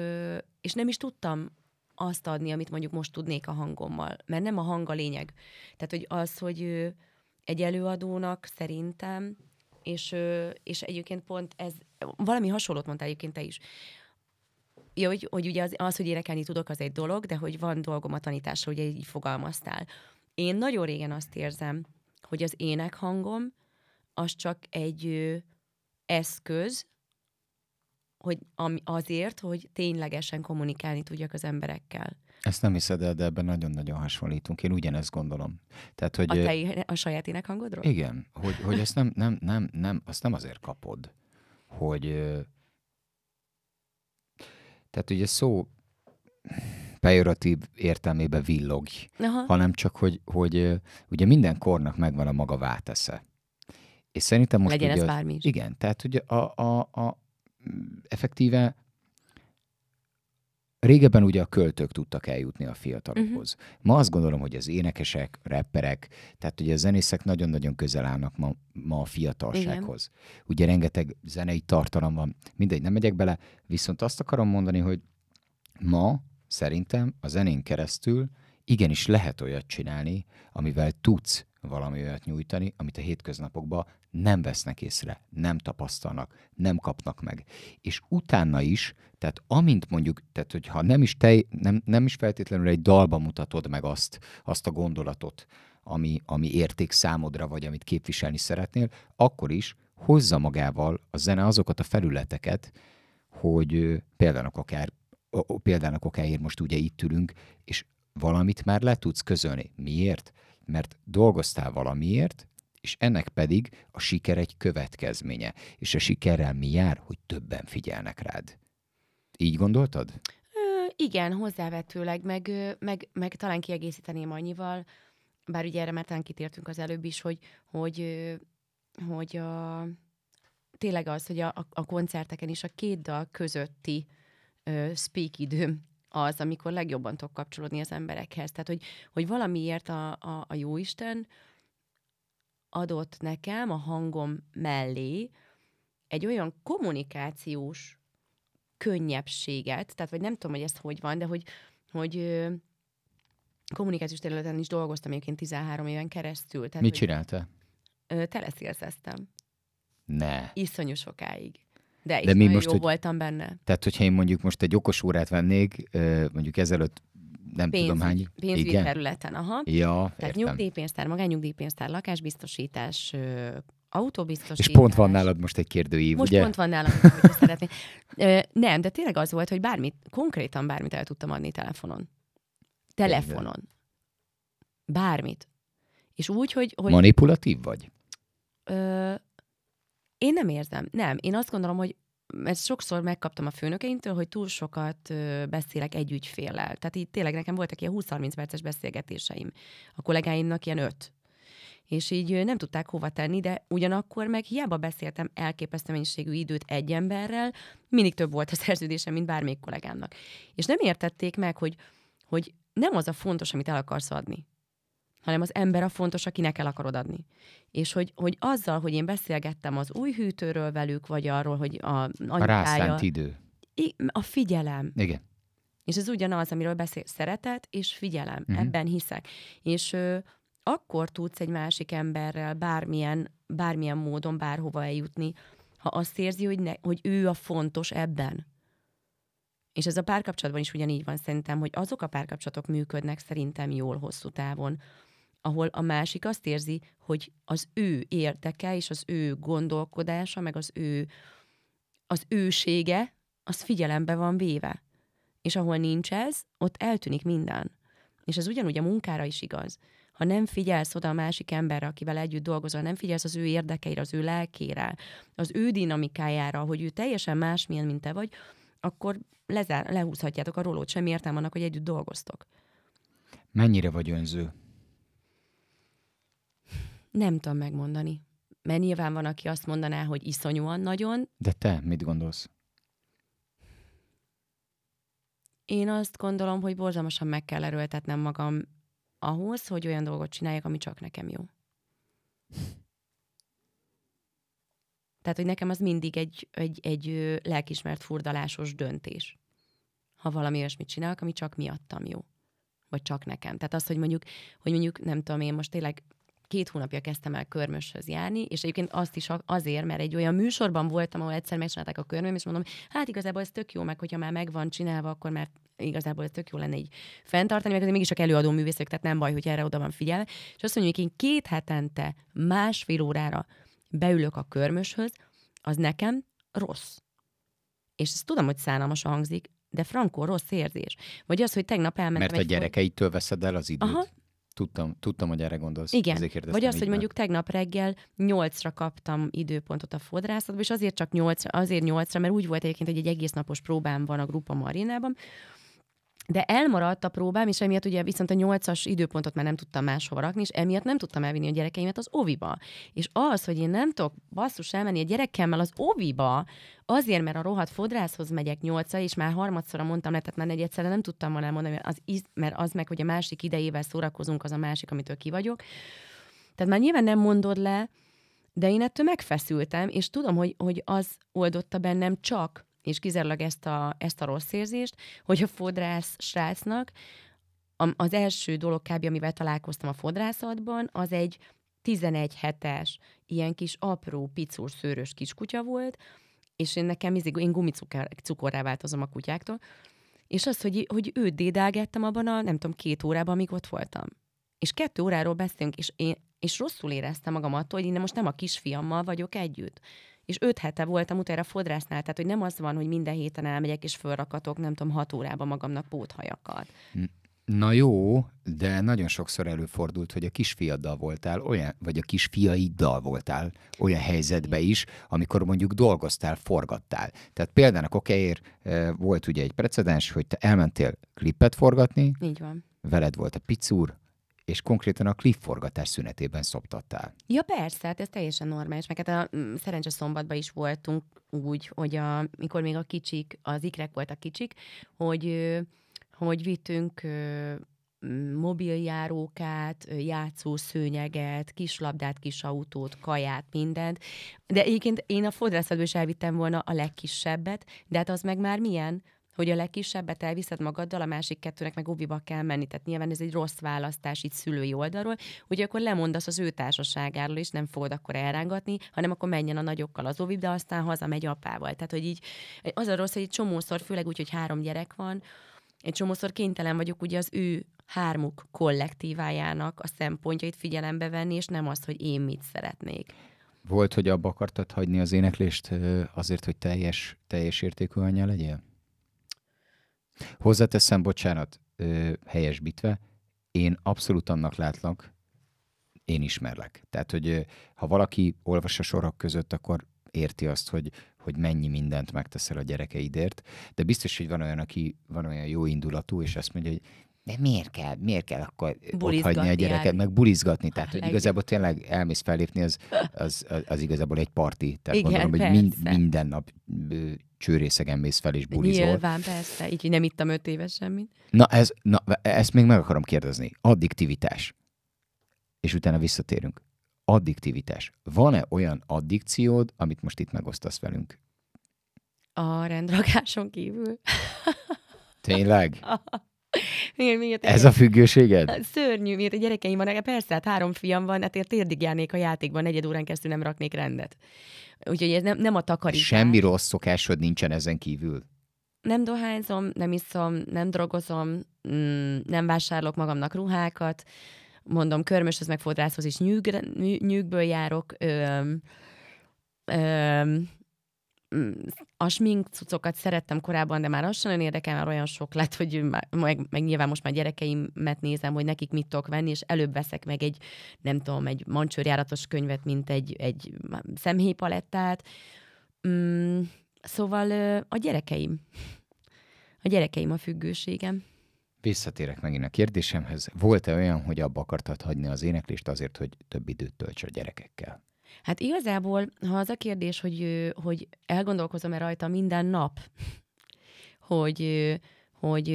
és nem is tudtam azt adni, amit mondjuk most tudnék a hangommal, mert nem a hang a lényeg. Tehát, hogy az, hogy egy előadónak szerintem, és, és egyébként pont ez, valami hasonlót mondtál egyébként te is, Ja, hogy, hogy ugye az, az, hogy énekelni tudok, az egy dolog, de hogy van dolgom a tanításra, ugye így fogalmaztál. Én nagyon régen azt érzem, hogy az énekhangom az csak egy ö, eszköz, hogy ami azért, hogy ténylegesen kommunikálni tudjak az emberekkel. Ezt nem hiszed el, de ebben nagyon-nagyon hasonlítunk. Én ugyanezt gondolom. Tehát, hogy, a, te, a saját énekhangodról? Igen, hogy, hogy ezt nem, nem, nem, nem, azt nem azért kapod, hogy tehát ugye szó pejoratív értelmében villog, Aha. hanem csak, hogy, hogy ugye minden kornak megvan a maga vátesze. És szerintem most Legyen ugye, ez bármi is. Igen, tehát ugye a, a, a effektíve Régebben ugye a költők tudtak eljutni a fiatalokhoz. Uh-huh. Ma azt gondolom, hogy az énekesek, rapperek, tehát ugye a zenészek nagyon-nagyon közel állnak ma, ma a fiatalsághoz. Igen. Ugye rengeteg zenei tartalom van, mindegy, nem megyek bele, viszont azt akarom mondani, hogy ma szerintem a zenén keresztül igenis lehet olyat csinálni, amivel tudsz valami olyat nyújtani, amit a hétköznapokban nem vesznek észre, nem tapasztalnak, nem kapnak meg. És utána is, tehát amint mondjuk, tehát hogyha nem is, te, nem, nem is feltétlenül egy dalba mutatod meg azt, azt a gondolatot, ami, ami érték számodra, vagy amit képviselni szeretnél, akkor is hozza magával a zene azokat a felületeket, hogy példának akár példának okáért most ugye itt ülünk, és valamit már le tudsz közölni. Miért? Mert dolgoztál valamiért, és ennek pedig a siker egy következménye. És a sikerrel mi jár? Hogy többen figyelnek rád. Így gondoltad? Ö, igen, hozzávetőleg, meg, meg, meg talán kiegészíteném annyival, bár ugye erre már talán kitértünk az előbb is, hogy, hogy, hogy a, tényleg az, hogy a, a koncerteken is a két dal közötti ö, speak időm az, amikor legjobban tudok kapcsolódni az emberekhez. Tehát, hogy, hogy valamiért a, a, a Jóisten adott nekem a hangom mellé egy olyan kommunikációs könnyebbséget, tehát vagy nem tudom, hogy ez hogy van, de hogy, hogy kommunikációs területen is dolgoztam egyébként 13 éven keresztül. Tehát, Mit csináltál? Teleszélzeztem. Ne. Iszonyú sokáig. De, De mi most, jó hogy, voltam benne. Tehát, hogyha én mondjuk most egy okos órát vennék, mondjuk ezelőtt nem Pénz, tudom hány. Pénzügyi Igen? területen, aha. Ja, Tehát értem. nyugdíjpénztár, magányugdíjpénztár, lakásbiztosítás, autóbiztosítás. És pont van nálad most egy kérdőív, Most ugye? pont van nálam, hogy szeretné. Nem, de tényleg az volt, hogy bármit, konkrétan bármit el tudtam adni telefonon. Telefonon. Bármit. És úgy, hogy... hogy Manipulatív vagy? Ö, én nem érzem. Nem. Én azt gondolom, hogy mert sokszor megkaptam a főnökeimtől, hogy túl sokat beszélek egy ügyféllel. Tehát így tényleg nekem voltak ilyen 20-30 perces beszélgetéseim. A kollégáimnak ilyen öt. És így nem tudták hova tenni, de ugyanakkor meg hiába beszéltem elképesztő mennyiségű időt egy emberrel, mindig több volt a szerződésem, mint bármelyik kollégámnak. És nem értették meg, hogy, hogy nem az a fontos, amit el akarsz adni, hanem az ember a fontos, akinek el akarod adni. És hogy, hogy azzal, hogy én beszélgettem az új hűtőről velük, vagy arról, hogy a A anyukája... rászánt idő. A figyelem. Igen. És ez ugyanaz, amiről beszél, szeretet és figyelem. Uh-huh. Ebben hiszek. És ö, akkor tudsz egy másik emberrel bármilyen, bármilyen módon bárhova eljutni, ha azt érzi, hogy, ne, hogy ő a fontos ebben. És ez a párkapcsolatban is ugyanígy van szerintem, hogy azok a párkapcsolatok működnek szerintem jól hosszú távon, ahol a másik azt érzi, hogy az ő érdeke és az ő gondolkodása, meg az ő az ősége, az figyelembe van véve. És ahol nincs ez, ott eltűnik minden. És ez ugyanúgy a munkára is igaz. Ha nem figyelsz oda a másik emberre, akivel együtt dolgozol, nem figyelsz az ő érdekeire, az ő lelkére, az ő dinamikájára, hogy ő teljesen másmilyen, mint te vagy, akkor lezár, lehúzhatjátok a rolót, semmi értelme annak, hogy együtt dolgoztok. Mennyire vagy önző? Nem tudom megmondani. Mert nyilván van, aki azt mondaná, hogy iszonyúan nagyon. De te mit gondolsz? Én azt gondolom, hogy borzalmasan meg kell erőltetnem magam ahhoz, hogy olyan dolgot csináljak, ami csak nekem jó. Tehát, hogy nekem az mindig egy, egy, egy lelkismert furdalásos döntés. Ha valami olyasmit csinálok, ami csak miattam jó. Vagy csak nekem. Tehát az, hogy mondjuk, hogy mondjuk nem tudom, én most tényleg két hónapja kezdtem el körmöshöz járni, és egyébként azt is azért, mert egy olyan műsorban voltam, ahol egyszer megcsinálták a körmöm, és mondom, hát igazából ez tök jó, meg hogyha már meg van csinálva, akkor már igazából ez tök jó lenne így fenntartani, meg azért mégis csak előadó művészek, tehát nem baj, hogy erre oda van figyelve. És azt mondjuk, hogy én két hetente másfél órára beülök a körmöshöz, az nekem rossz. És ezt tudom, hogy szánalmasan hangzik, de frankó rossz érzés. Vagy az, hogy tegnap elmentem Mert a gyerekeitől veszed el az időt. Aha. Tudtam, tudtam, hogy erre gondolsz. Igen. Vagy az, így hogy meg. mondjuk tegnap reggel nyolcra kaptam időpontot a fodrászatba, és azért csak nyolcra, azért nyolcra, mert úgy volt egyébként, hogy egy egész napos próbám van a Grupa Marinában, de elmaradt a próbám, és emiatt ugye viszont a nyolcas időpontot már nem tudtam máshova rakni, és emiatt nem tudtam elvinni a gyerekeimet az oviba. És az, hogy én nem tudok basszus elmenni a gyerekemmel az oviba, azért, mert a rohadt fodrászhoz megyek nyolcra, és már harmadszorra mondtam le, tehát már negyedszer nem tudtam volna elmondani, mert az, iz- mert az meg, hogy a másik idejével szórakozunk, az a másik, amitől ki vagyok. Tehát már nyilván nem mondod le, de én ettől megfeszültem, és tudom, hogy, hogy az oldotta bennem csak, és kizárólag ezt a, ezt a rossz érzést, hogy a fodrász srácnak az első dolog kb. amivel találkoztam a fodrászatban, az egy 11 hetes, ilyen kis apró, picúr, szőrös kiskutya volt, és én nekem izig, én gumicukorrá változom a kutyáktól, és az, hogy, hogy őt dédelgettem abban a, nem tudom, két órában, amíg ott voltam. És kettő óráról beszélünk, és én és rosszul éreztem magam attól, hogy én most nem a kisfiammal vagyok együtt. És öt hete voltam utána fodrásznál, tehát hogy nem az van, hogy minden héten elmegyek és fölrakatok, nem tudom, hat órában magamnak póthajakat. Na jó, de nagyon sokszor előfordult, hogy a kisfiaddal voltál, olyan, vagy a kisfiaiddal voltál olyan helyzetbe is, amikor mondjuk dolgoztál, forgattál. Tehát például a kokeért volt ugye egy precedens, hogy te elmentél klippet forgatni, Így van. veled volt a picúr, és konkrétan a klipforgatás szünetében szoptattál. Ja persze, hát ez teljesen normális. Meg hát a mm, szerencse szombatban is voltunk úgy, hogy a, mikor még a kicsik, az ikrek voltak kicsik, hogy, hogy vittünk mm, mobiljárókát, játszószőnyeget, kislabdát, kis autót, kaját, mindent. De egyébként én a fodrászatból is elvittem volna a legkisebbet, de hát az meg már milyen? Hogy a legkisebbet elviszed magaddal, a másik kettőnek meg oviba kell menni. Tehát nyilván ez egy rossz választás így szülői oldalról, hogy akkor lemondasz az ő társaságáról, és nem fogod akkor elrángatni, hanem akkor menjen a nagyokkal az oviba, de aztán hazamegy apával. Tehát, hogy így az a rossz, hogy egy csomószor, főleg úgy, hogy három gyerek van, egy csomószor kénytelen vagyok ugye az ő hármuk kollektívájának a szempontjait figyelembe venni, és nem azt, hogy én mit szeretnék. Volt, hogy abba akartad hagyni az éneklést azért, hogy teljes, teljes értékű anya legyél? Hozzáteszem, bocsánat, ö, helyesbítve, én abszolút annak látlak, én ismerlek. Tehát, hogy ha valaki olvas a sorok között, akkor érti azt, hogy, hogy mennyi mindent megteszel a gyerekeidért, de biztos, hogy van olyan, aki van olyan jó indulatú, és azt mondja, hogy de miért kell, miért kell akkor hagyni a gyereket, járni. meg bulizgatni? Tehát, hogy igazából tényleg elmész fellépni, az, az, az, az igazából egy parti. Tehát Igen, gondolom, hogy mind, minden nap csőrészegen mész fel és bulizol. Nyilván, persze. Így, nem ittam öt éves semmit. Na, ez, na, ezt még meg akarom kérdezni. Addiktivitás. És utána visszatérünk. Addiktivitás. Van-e olyan addikciód, amit most itt megosztasz velünk? A rendragáson kívül. Tényleg? Igen, miért Ez a függőséged? Szörnyű, miért a gyerekeim vannak, persze, hát három fiam van, hát én térdig járnék a játékban, negyed órán keresztül nem raknék rendet. Úgyhogy ez nem, nem a takarítás. Semmi rossz szokásod nincsen ezen kívül. Nem dohányzom, nem iszom, nem drogozom, mm, nem vásárolok magamnak ruhákat, mondom, körmöshöz meg fodrászhoz is nyűgre, nyű- nyűgből járok, öm, öm, a smink cuccokat szerettem korábban, de már sem nagyon érdekel, már olyan sok lett, hogy meg, meg nyilván most már gyerekeimet nézem, hogy nekik mit tudok venni, és előbb veszek meg egy, nem tudom, egy mancsőrjáratos könyvet, mint egy, egy szemhéjpalettát. Mm, szóval a gyerekeim. A gyerekeim a függőségem. Visszatérek megint a kérdésemhez. Volt-e olyan, hogy abba akartad hagyni az éneklést azért, hogy több időt tölts a gyerekekkel? Hát igazából, ha az a kérdés, hogy, hogy elgondolkozom-e rajta minden nap, hogy, hogy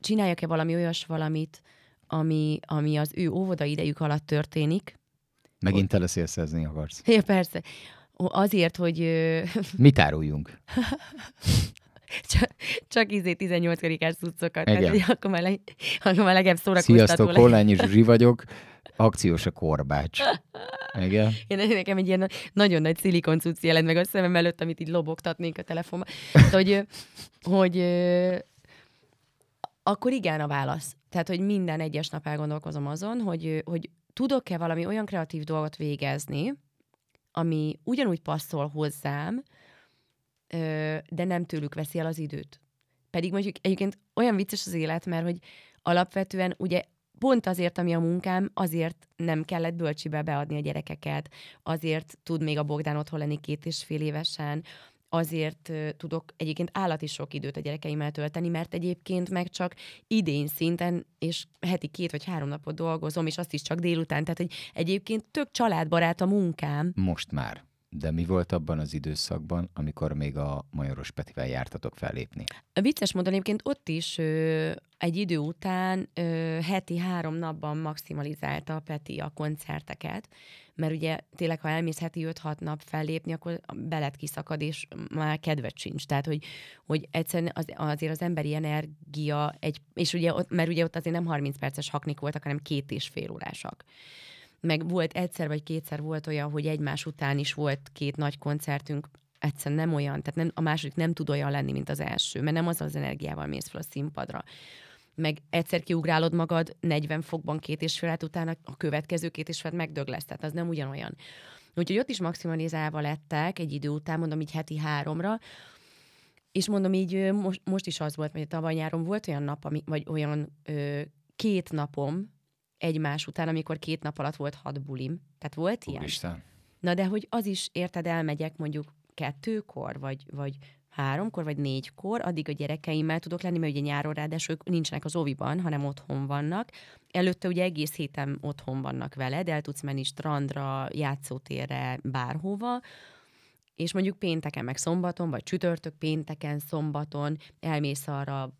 csináljak-e valami olyas valamit, ami, ami az ő óvoda idejük alatt történik. Megint teleszélszezni akarsz. Ja, persze. Azért, hogy Mit áruljunk? csak, csak izé 18-as cuccokat. Igen. Hogy akkor már, le, akkor már legalább szórakoztató Sziasztok. Hollányi Zsuzsi vagyok. Akciós a korbács. Igen. Én nekem egy ilyen nagyon nagy szilikon jelent meg a szemem előtt, amit így lobogtatnék a telefonba. Tehát, hogy, hogy akkor igen a válasz. Tehát, hogy minden egyes nap elgondolkozom azon, hogy, hogy tudok-e valami olyan kreatív dolgot végezni, ami ugyanúgy passzol hozzám, de nem tőlük veszi el az időt. Pedig mondjuk egyébként olyan vicces az élet, mert hogy alapvetően ugye pont azért, ami a munkám, azért nem kellett bölcsibe beadni a gyerekeket, azért tud még a Bogdán otthon lenni két és fél évesen, azért tudok egyébként állati sok időt a gyerekeimmel tölteni, mert egyébként meg csak idén szinten, és heti két vagy három napot dolgozom, és azt is csak délután, tehát hogy egyébként tök családbarát a munkám, Most már. De mi volt abban az időszakban, amikor még a Majoros Petivel jártatok fellépni? Vicces módon egyébként ott is ö, egy idő után ö, heti három napban maximalizálta a Peti a koncerteket, mert ugye tényleg, ha elmész heti 5-6 nap fellépni, akkor belet kiszakad, és már kedved sincs. Tehát, hogy, hogy egyszerűen az, azért az emberi energia, egy, és ugye ott, mert ugye ott azért nem 30 perces haknik voltak, hanem két és fél órásak. Meg volt egyszer vagy kétszer volt olyan, hogy egymás után is volt két nagy koncertünk, egyszerűen nem olyan, tehát nem, a második nem tud olyan lenni, mint az első, mert nem az az energiával mész fel a színpadra. Meg egyszer kiugrálod magad 40 fokban két és fél órát utána, a következő két és fél megdög lesz, tehát az nem ugyanolyan. Úgyhogy ott is maximalizálva lettek egy idő után, mondom így heti háromra, és mondom így, most, most is az volt, hogy tavaly nyáron volt olyan nap, ami, vagy olyan ö, két napom egymás után, amikor két nap alatt volt hat bulim. Tehát volt ilyen? Úristen. Na de hogy az is, érted, elmegyek mondjuk kettőkor, vagy, vagy háromkor, vagy négykor, addig a gyerekeimmel tudok lenni, mert ugye nyáron ráadásul ők nincsenek az oviban, hanem otthon vannak. Előtte ugye egész héten otthon vannak veled, el tudsz menni strandra, játszótérre, bárhova, és mondjuk pénteken, meg szombaton, vagy csütörtök, pénteken, szombaton elmész arra,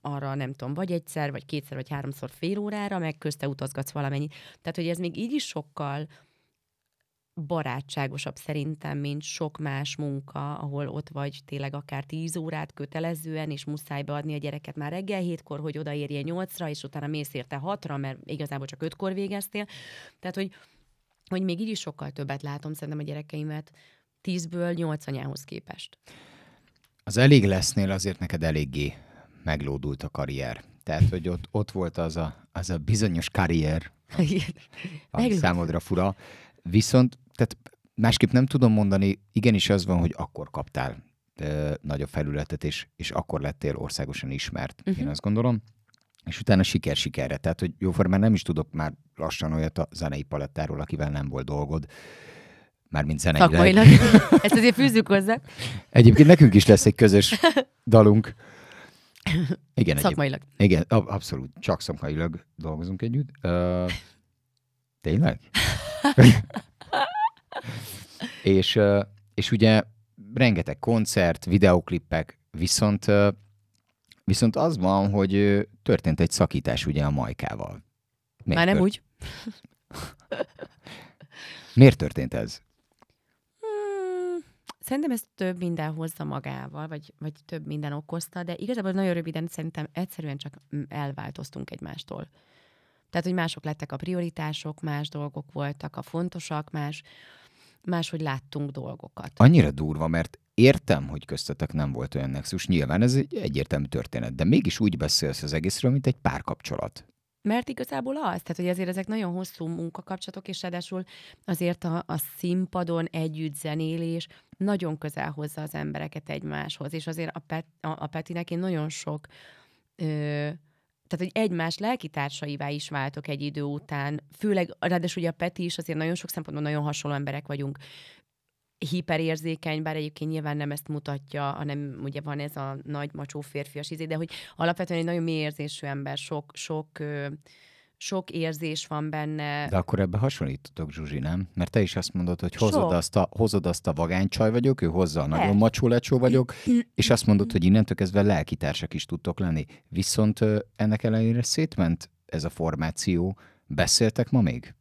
arra nem tudom, vagy egyszer, vagy kétszer, vagy háromszor fél órára, meg közte utazgatsz valamennyit. Tehát, hogy ez még így is sokkal barátságosabb szerintem, mint sok más munka, ahol ott vagy tényleg akár 10 órát kötelezően, és muszáj beadni a gyereket már reggel hétkor, hogy odaérje nyolcra, és utána mész érte hatra, mert igazából csak ötkor végeztél. Tehát, hogy, hogy még így is sokkal többet látom szerintem a gyerekeimet 10-ből 8 anyához képest. Az elég lesznél azért neked eléggé meglódult a karrier. Tehát, hogy ott, ott volt az a, az a bizonyos karrier, ami számodra fura. Viszont, tehát másképp nem tudom mondani, igenis az van, hogy akkor kaptál ö, nagyobb felületet, és, és akkor lettél országosan ismert, uh-huh. én azt gondolom. És utána siker sikerre. Tehát, hogy jóformán nem is tudok már lassan olyat a zenei palettáról, akivel nem volt dolgod. Mármint zeneileg. Szakmailag. Ezt azért fűzzük hozzá. Egyébként nekünk is lesz egy közös dalunk. Igen, egyéb, Szakmailag. igen ab- abszolút. Csak szakmailag dolgozunk együtt. Uh, tényleg? és, uh, és ugye rengeteg koncert, videoklippek, viszont, uh, viszont az van, hogy uh, történt egy szakítás ugye a Majkával. Miért Már nem tört- úgy. Miért történt ez? Szerintem ez több minden hozza magával, vagy, vagy több minden okozta, de igazából nagyon röviden szerintem egyszerűen csak mm, elváltoztunk egymástól. Tehát, hogy mások lettek a prioritások, más dolgok voltak a fontosak, más, máshogy láttunk dolgokat. Annyira durva, mert értem, hogy köztetek nem volt olyan nexus, nyilván ez egy egyértelmű történet, de mégis úgy beszélsz az egészről, mint egy párkapcsolat. Mert igazából az, tehát hogy azért ezek nagyon hosszú munkakapcsolatok, és ráadásul azért a, a színpadon együtt zenélés nagyon közel hozza az embereket egymáshoz, és azért a, Pet, a, a Petinek én nagyon sok, ö, tehát hogy egymás lelkitársaivá is váltok egy idő után, főleg, ráadásul ugye a Peti is azért nagyon sok szempontból nagyon hasonló emberek vagyunk, hiperérzékeny, bár egyébként nyilván nem ezt mutatja, hanem ugye van ez a nagy macsó férfias izé, de hogy alapvetően egy nagyon mély érzésű ember, sok, sok, ö, sok érzés van benne. De akkor ebbe hasonlítotok, Zsuzsi, nem? Mert te is azt mondod, hogy hozod, Sok. azt a, hozod azt a vagánycsaj vagyok, ő hozza a nagyon Persze. macsó lecsó vagyok, és azt mondod, hogy innentől kezdve lelkitársak is tudtok lenni. Viszont ennek ellenére szétment ez a formáció. Beszéltek ma még?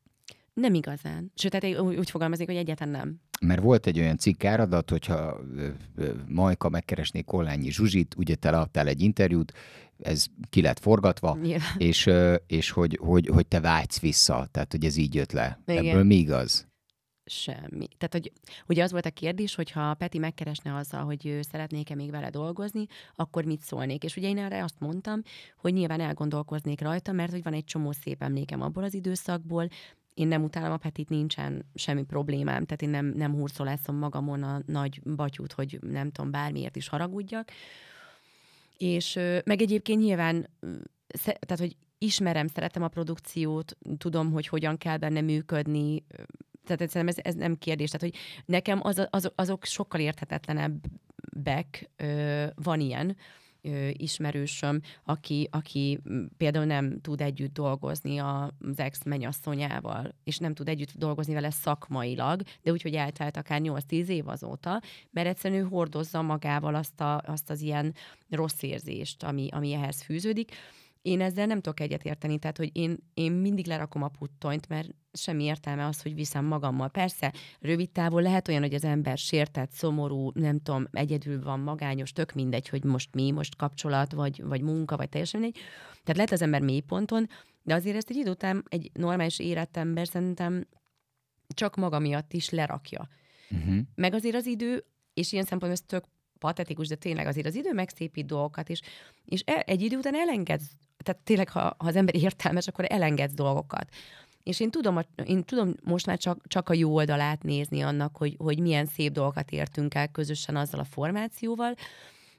Nem igazán. Sőt, tehát úgy, úgy fogalmaznék, hogy egyáltalán nem. Mert volt egy olyan cikkáradat, hogyha ö, ö, Majka megkeresné Kollányi Zsuzsit, ugye te adtál egy interjút, ez ki lett forgatva, Nyilván. és, és hogy, hogy, hogy te vágysz vissza, tehát hogy ez így jött le. Igen. Ebből mi igaz? Semmi. Tehát, hogy ugye az volt a kérdés, hogy ha Peti megkeresne azzal, hogy szeretnék-e még vele dolgozni, akkor mit szólnék? És ugye én erre azt mondtam, hogy nyilván elgondolkoznék rajta, mert hogy van egy csomó szép emlékem abból az időszakból, én nem utálom a Petit, nincsen semmi problémám, tehát én nem, nem hurcolászom magamon a nagy batyút, hogy nem tudom, bármiért is haragudjak. És meg egyébként nyilván, tehát hogy ismerem, szeretem a produkciót, tudom, hogy hogyan kell benne működni, tehát egyszerűen ez, ez nem kérdés. Tehát, hogy nekem az, az, azok sokkal érthetetlenebbek, van ilyen ismerősöm, aki, aki például nem tud együtt dolgozni az ex menyasszonyával, és nem tud együtt dolgozni vele szakmailag, de úgy, hogy eltelt akár 8-10 év azóta, mert egyszerűen ő hordozza magával azt, a, azt az ilyen rossz érzést, ami, ami ehhez fűződik. Én ezzel nem tudok egyetérteni, tehát hogy én, én mindig lerakom a puttonyt, mert semmi értelme az, hogy viszem magammal. Persze, rövid távon lehet olyan, hogy az ember sértett, szomorú, nem tudom, egyedül van, magányos, tök mindegy, hogy most mi, most kapcsolat, vagy, vagy munka, vagy teljesen mindegy. Tehát lehet az ember mélyponton, de azért ezt egy idő után egy normális életember szerintem csak maga miatt is lerakja. Uh-huh. Meg azért az idő, és ilyen szempontból ez tök patetikus, de tényleg azért az idő megszépít dolgokat, és, és e, egy idő után elengedsz, tehát tényleg, ha, ha az ember értelmes, akkor elengedsz dolgokat. És én tudom, én tudom most már csak, csak a jó oldalát nézni annak, hogy, hogy milyen szép dolgokat értünk el közösen azzal a formációval,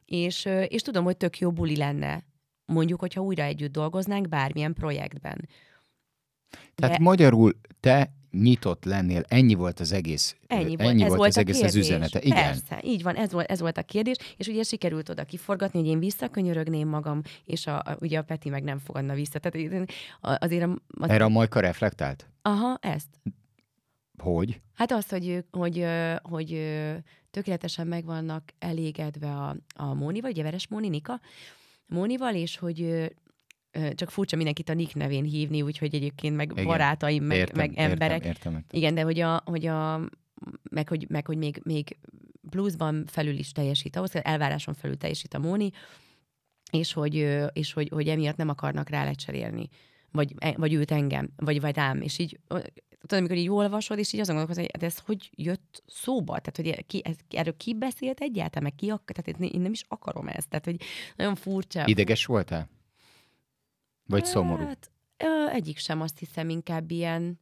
és, és tudom, hogy tök jó buli lenne, mondjuk, hogyha újra együtt dolgoznánk bármilyen projektben. Tehát De- magyarul te nyitott lennél, ennyi volt az egész, Ennyi volt, ennyi ez volt az a egész az üzenete. Igen. Persze, így van, ez volt, ez volt a kérdés, és ugye sikerült oda kiforgatni, hogy én visszakönyörögném magam, és a, a, ugye a Peti meg nem fogadna vissza. Tehát azért a, az, Erre a Majka reflektált? aha, ezt. Hogy? Hát azt, hogy, hogy, hogy ö, tökéletesen meg vannak elégedve a, a Mónival, ugye Veres Móni, Nika, Mónival, és hogy csak furcsa mindenkit a Nik nevén hívni, úgyhogy egyébként meg Igen. barátaim, meg, értem, meg emberek. Értem, értem, értem. Igen, de hogy, a, hogy a, meg, hogy, meg, hogy még, még pluszban felül is teljesít, ahhoz elváráson felül teljesít a Móni, és hogy, és hogy, hogy emiatt nem akarnak rá lecserélni. Vagy, e- vagy őt engem, vagy, vagy rám. És így, ö, tudod, amikor így olvasod, és így azon gondolkozol, hogy ez hogy jött szóba? Tehát, hogy ki, ez, erről ki beszélt egyáltalán, meg ki ak- tehát én nem is akarom ezt. Tehát, hogy nagyon furcsa. Ideges voltál? Vagy szomorú? Hát, ö, egyik sem, azt hiszem, inkább ilyen,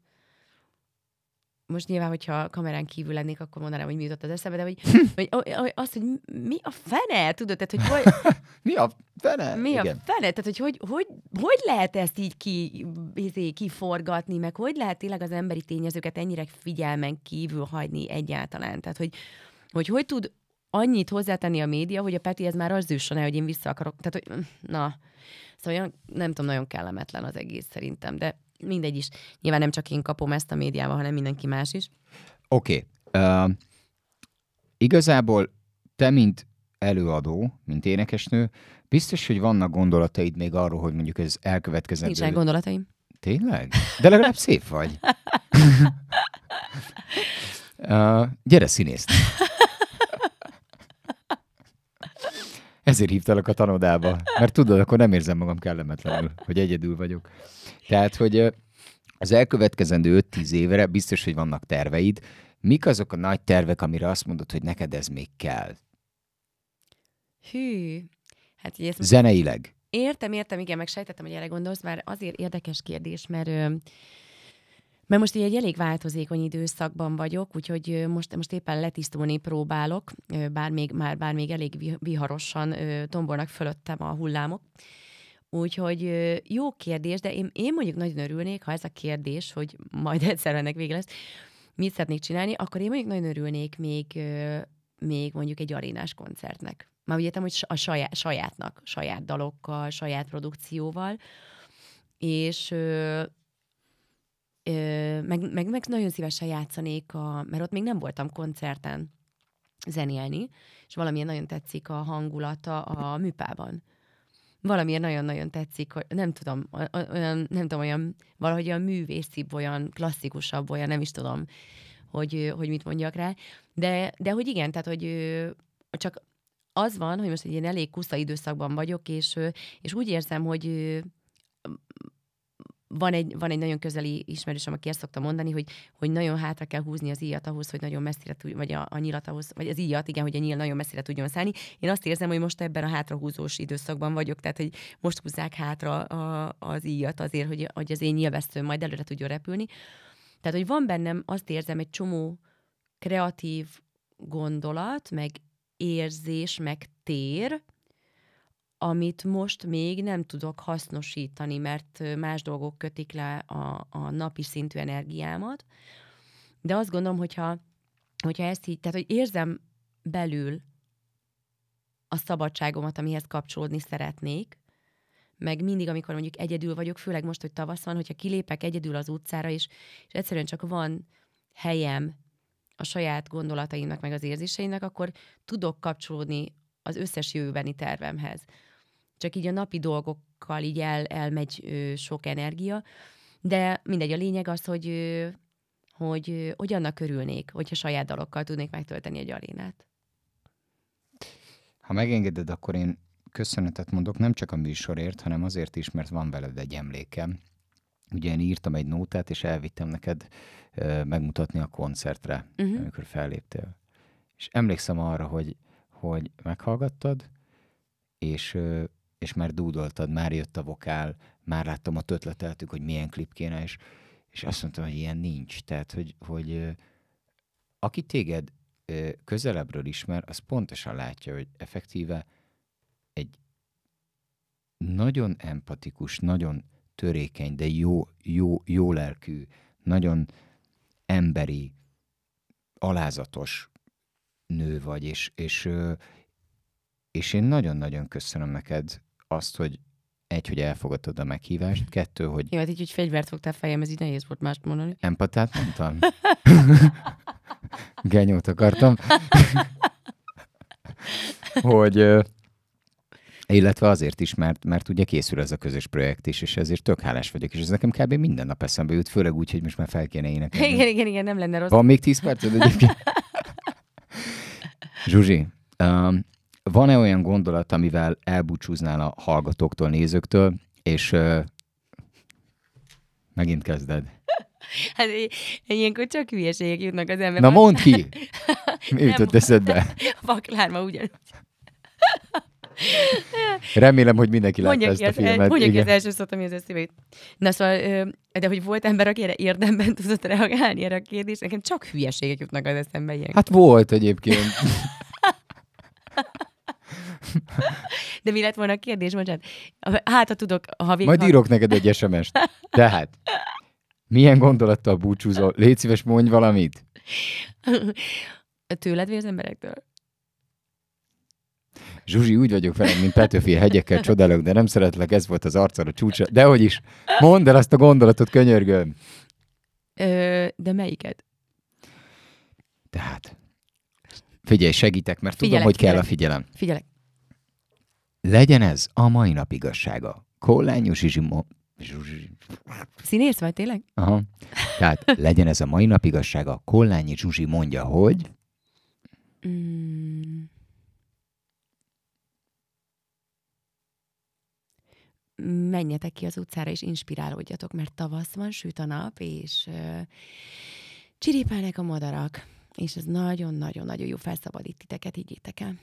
most nyilván, hogyha kamerán kívül lennék, akkor mondanám, hogy mi jutott az eszembe, de hogy, hogy, hogy az, hogy mi a fene, tudod, tehát, hogy hogy, mi a fene? Mi Igen. a fene? Tehát, hogy hogy, hogy hogy lehet ezt így ki, izé, kiforgatni, meg hogy lehet tényleg az emberi tényezőket ennyire figyelmen kívül hagyni egyáltalán? Tehát, hogy hogy, hogy tud annyit hozzátenni a média, hogy a Peti ez már az jusson el, hogy én vissza akarok. Tehát, hogy na, szóval olyan, nem tudom, nagyon kellemetlen az egész szerintem, de mindegy is. Nyilván nem csak én kapom ezt a médiával, hanem mindenki más is. Oké. Okay. Uh, igazából te, mint előadó, mint énekesnő, biztos, hogy vannak gondolataid még arról, hogy mondjuk ez elkövetkezendő... Nincsenek gondolataim. Tényleg? De legalább szép vagy. uh, gyere színészni. Ezért hívtalak a tanodába, mert tudod, akkor nem érzem magam kellemetlenül, hogy egyedül vagyok. Tehát, hogy az elkövetkezendő 5-10 évre biztos, hogy vannak terveid. Mik azok a nagy tervek, amire azt mondod, hogy neked ez még kell? Hű, hát ezt Zeneileg. Értem, értem, igen, meg sejtettem, hogy erre gondolsz, már azért érdekes kérdés, mert mert most egy elég változékony időszakban vagyok, úgyhogy most, most éppen letisztulni próbálok, bár még, már, bár még elég viharosan tombolnak fölöttem a hullámok. Úgyhogy jó kérdés, de én, én mondjuk nagyon örülnék, ha ez a kérdés, hogy majd egyszer ennek vége lesz, mit szeretnék csinálni, akkor én mondjuk nagyon örülnék még, még mondjuk egy arénás koncertnek. Már úgy értem, hogy a saját, sajátnak, saját dalokkal, saját produkcióval, és meg, meg, meg nagyon szívesen játszanék, a, mert ott még nem voltam koncerten zenélni, és valamilyen nagyon tetszik a hangulata a műpában valamiért nagyon-nagyon tetszik, hogy nem tudom, olyan, nem tudom, olyan valahogy olyan művészibb, olyan klasszikusabb, olyan nem is tudom, hogy, hogy mit mondjak rá. De, de hogy igen, tehát, hogy csak az van, hogy most egy ilyen elég kusza időszakban vagyok, és, és úgy érzem, hogy van egy, van egy nagyon közeli ismerősöm, aki ezt szokta mondani, hogy, hogy nagyon hátra kell húzni az íjat ahhoz, hogy nagyon messzire tudj, vagy a, a nyilat ahhoz, vagy az íjat, igen, hogy a nyíl nagyon messzire tudjon szállni. Én azt érzem, hogy most ebben a hátrahúzós időszakban vagyok, tehát hogy most húzzák hátra a, az íjat azért, hogy, hogy az én nyilvesztőm majd előre tudjon repülni. Tehát, hogy van bennem, azt érzem, egy csomó kreatív gondolat, meg érzés, meg tér, amit most még nem tudok hasznosítani, mert más dolgok kötik le a, a napi szintű energiámat. De azt gondolom, hogyha, hogyha ezt így, tehát hogy érzem belül a szabadságomat, amihez kapcsolódni szeretnék, meg mindig, amikor mondjuk egyedül vagyok, főleg most, hogy tavasz van, hogyha kilépek egyedül az utcára, és, és egyszerűen csak van helyem a saját gondolataimnak, meg az érzéseimnek, akkor tudok kapcsolódni az összes jövőbeni tervemhez csak így a napi dolgokkal így el, elmegy ö, sok energia, de mindegy, a lényeg az, hogy, ö, hogy, hogy annak örülnék, hogyha saját dalokkal tudnék megtölteni egy arénát. Ha megengeded, akkor én köszönetet mondok nem csak a műsorért, hanem azért is, mert van veled egy emlékem. Ugye én írtam egy nótát, és elvittem neked ö, megmutatni a koncertre, uh-huh. amikor felléptél. És emlékszem arra, hogy, hogy meghallgattad, és és már dúdoltad, már jött a vokál, már láttam, ott ötleteltük, hogy milyen klip kéne, és, és azt mondtam, hogy ilyen nincs. Tehát, hogy, hogy aki téged közelebbről ismer, az pontosan látja, hogy effektíve egy nagyon empatikus, nagyon törékeny, de jó, jó, jó lelkű, nagyon emberi, alázatos nő vagy, és, és, és én nagyon-nagyon köszönöm neked azt, hogy egy, hogy elfogadtad a meghívást, kettő, hogy... Jó, hát így, hogy fegyvert fogtál fejem, ez így nehéz volt mást mondani. Empatát mondtam? Genyót akartam. hogy illetve azért is, mert, mert ugye készül ez a közös projekt is, és ezért tök hálás vagyok, és ez nekem kb. minden nap eszembe jut, főleg úgy, hogy most már fel kéne énekelni. Igen, igen, igen, nem lenne rossz. Van még tíz perced egyébként? Zsuzsi, um, van-e olyan gondolat, amivel elbúcsúznál a hallgatóktól, nézőktől, és uh, megint kezded? Hát ilyenkor csak hülyeségek jutnak az ember. Na mondd ki! Mi jutott eszedbe? Vaklárma ugyanúgy. Remélem, hogy mindenki látta ezt a filmet. mondja ki az első szót, ami az eszébe jut. Na szóval, ö, de hogy volt ember, aki erre érdemben tudott reagálni erre a kérdésre, nekem csak hülyeségek jutnak az eszembe ilyen. Hát volt egyébként. De mi lett volna a kérdés, bocsánat? Hát, ha tudok, ha vég... Majd írok neked egy SMS-t. Tehát, milyen gondolattal búcsúzol? Légy szíves, mondj valamit. Tőled vagy az emberektől? Zsuzsi, úgy vagyok veled, mint Petőfi hegyekkel csodálok, de nem szeretlek, ez volt az arcod a csúcsa. Dehogy is. Mondd el azt a gondolatot, könyörgöm. Ö, de melyiket? Tehát, figyelj, segítek, mert tudom, Figyelek, hogy kell a figyelek. figyelem. Figyelek. Legyen ez a mai nap igazsága. Kollányú Zsuzsi... Mo- Zsuzsi... Színész vagy tényleg? Aha. Tehát legyen ez a mai nap igazsága. Kollányi Zsuzsi mondja, hogy... Mm. Menjetek ki az utcára, és inspirálódjatok, mert tavasz van, süt a nap, és uh, csiripálnak a madarak, és ez nagyon-nagyon-nagyon jó felszabadít titeket, higgyétek el.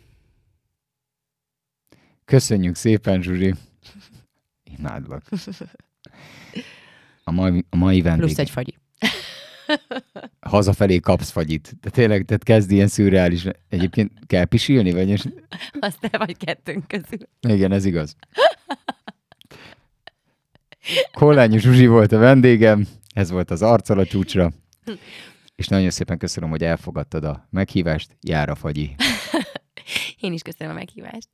Köszönjük szépen, Zsuzsi. Imádlak. A mai, a mai vendég. Plusz egy fagyi. Hazafelé kapsz fagyit. De tényleg, tehát kezd ilyen szürreális. Egyébként kell pisilni, vagy? És... Azt te vagy kettőnk közül. Igen, ez igaz. Kollányi Zsuzsi volt a vendégem, ez volt az arccal a csúcsra. És nagyon szépen köszönöm, hogy elfogadtad a meghívást. Jár a fagyi. Én is köszönöm a meghívást.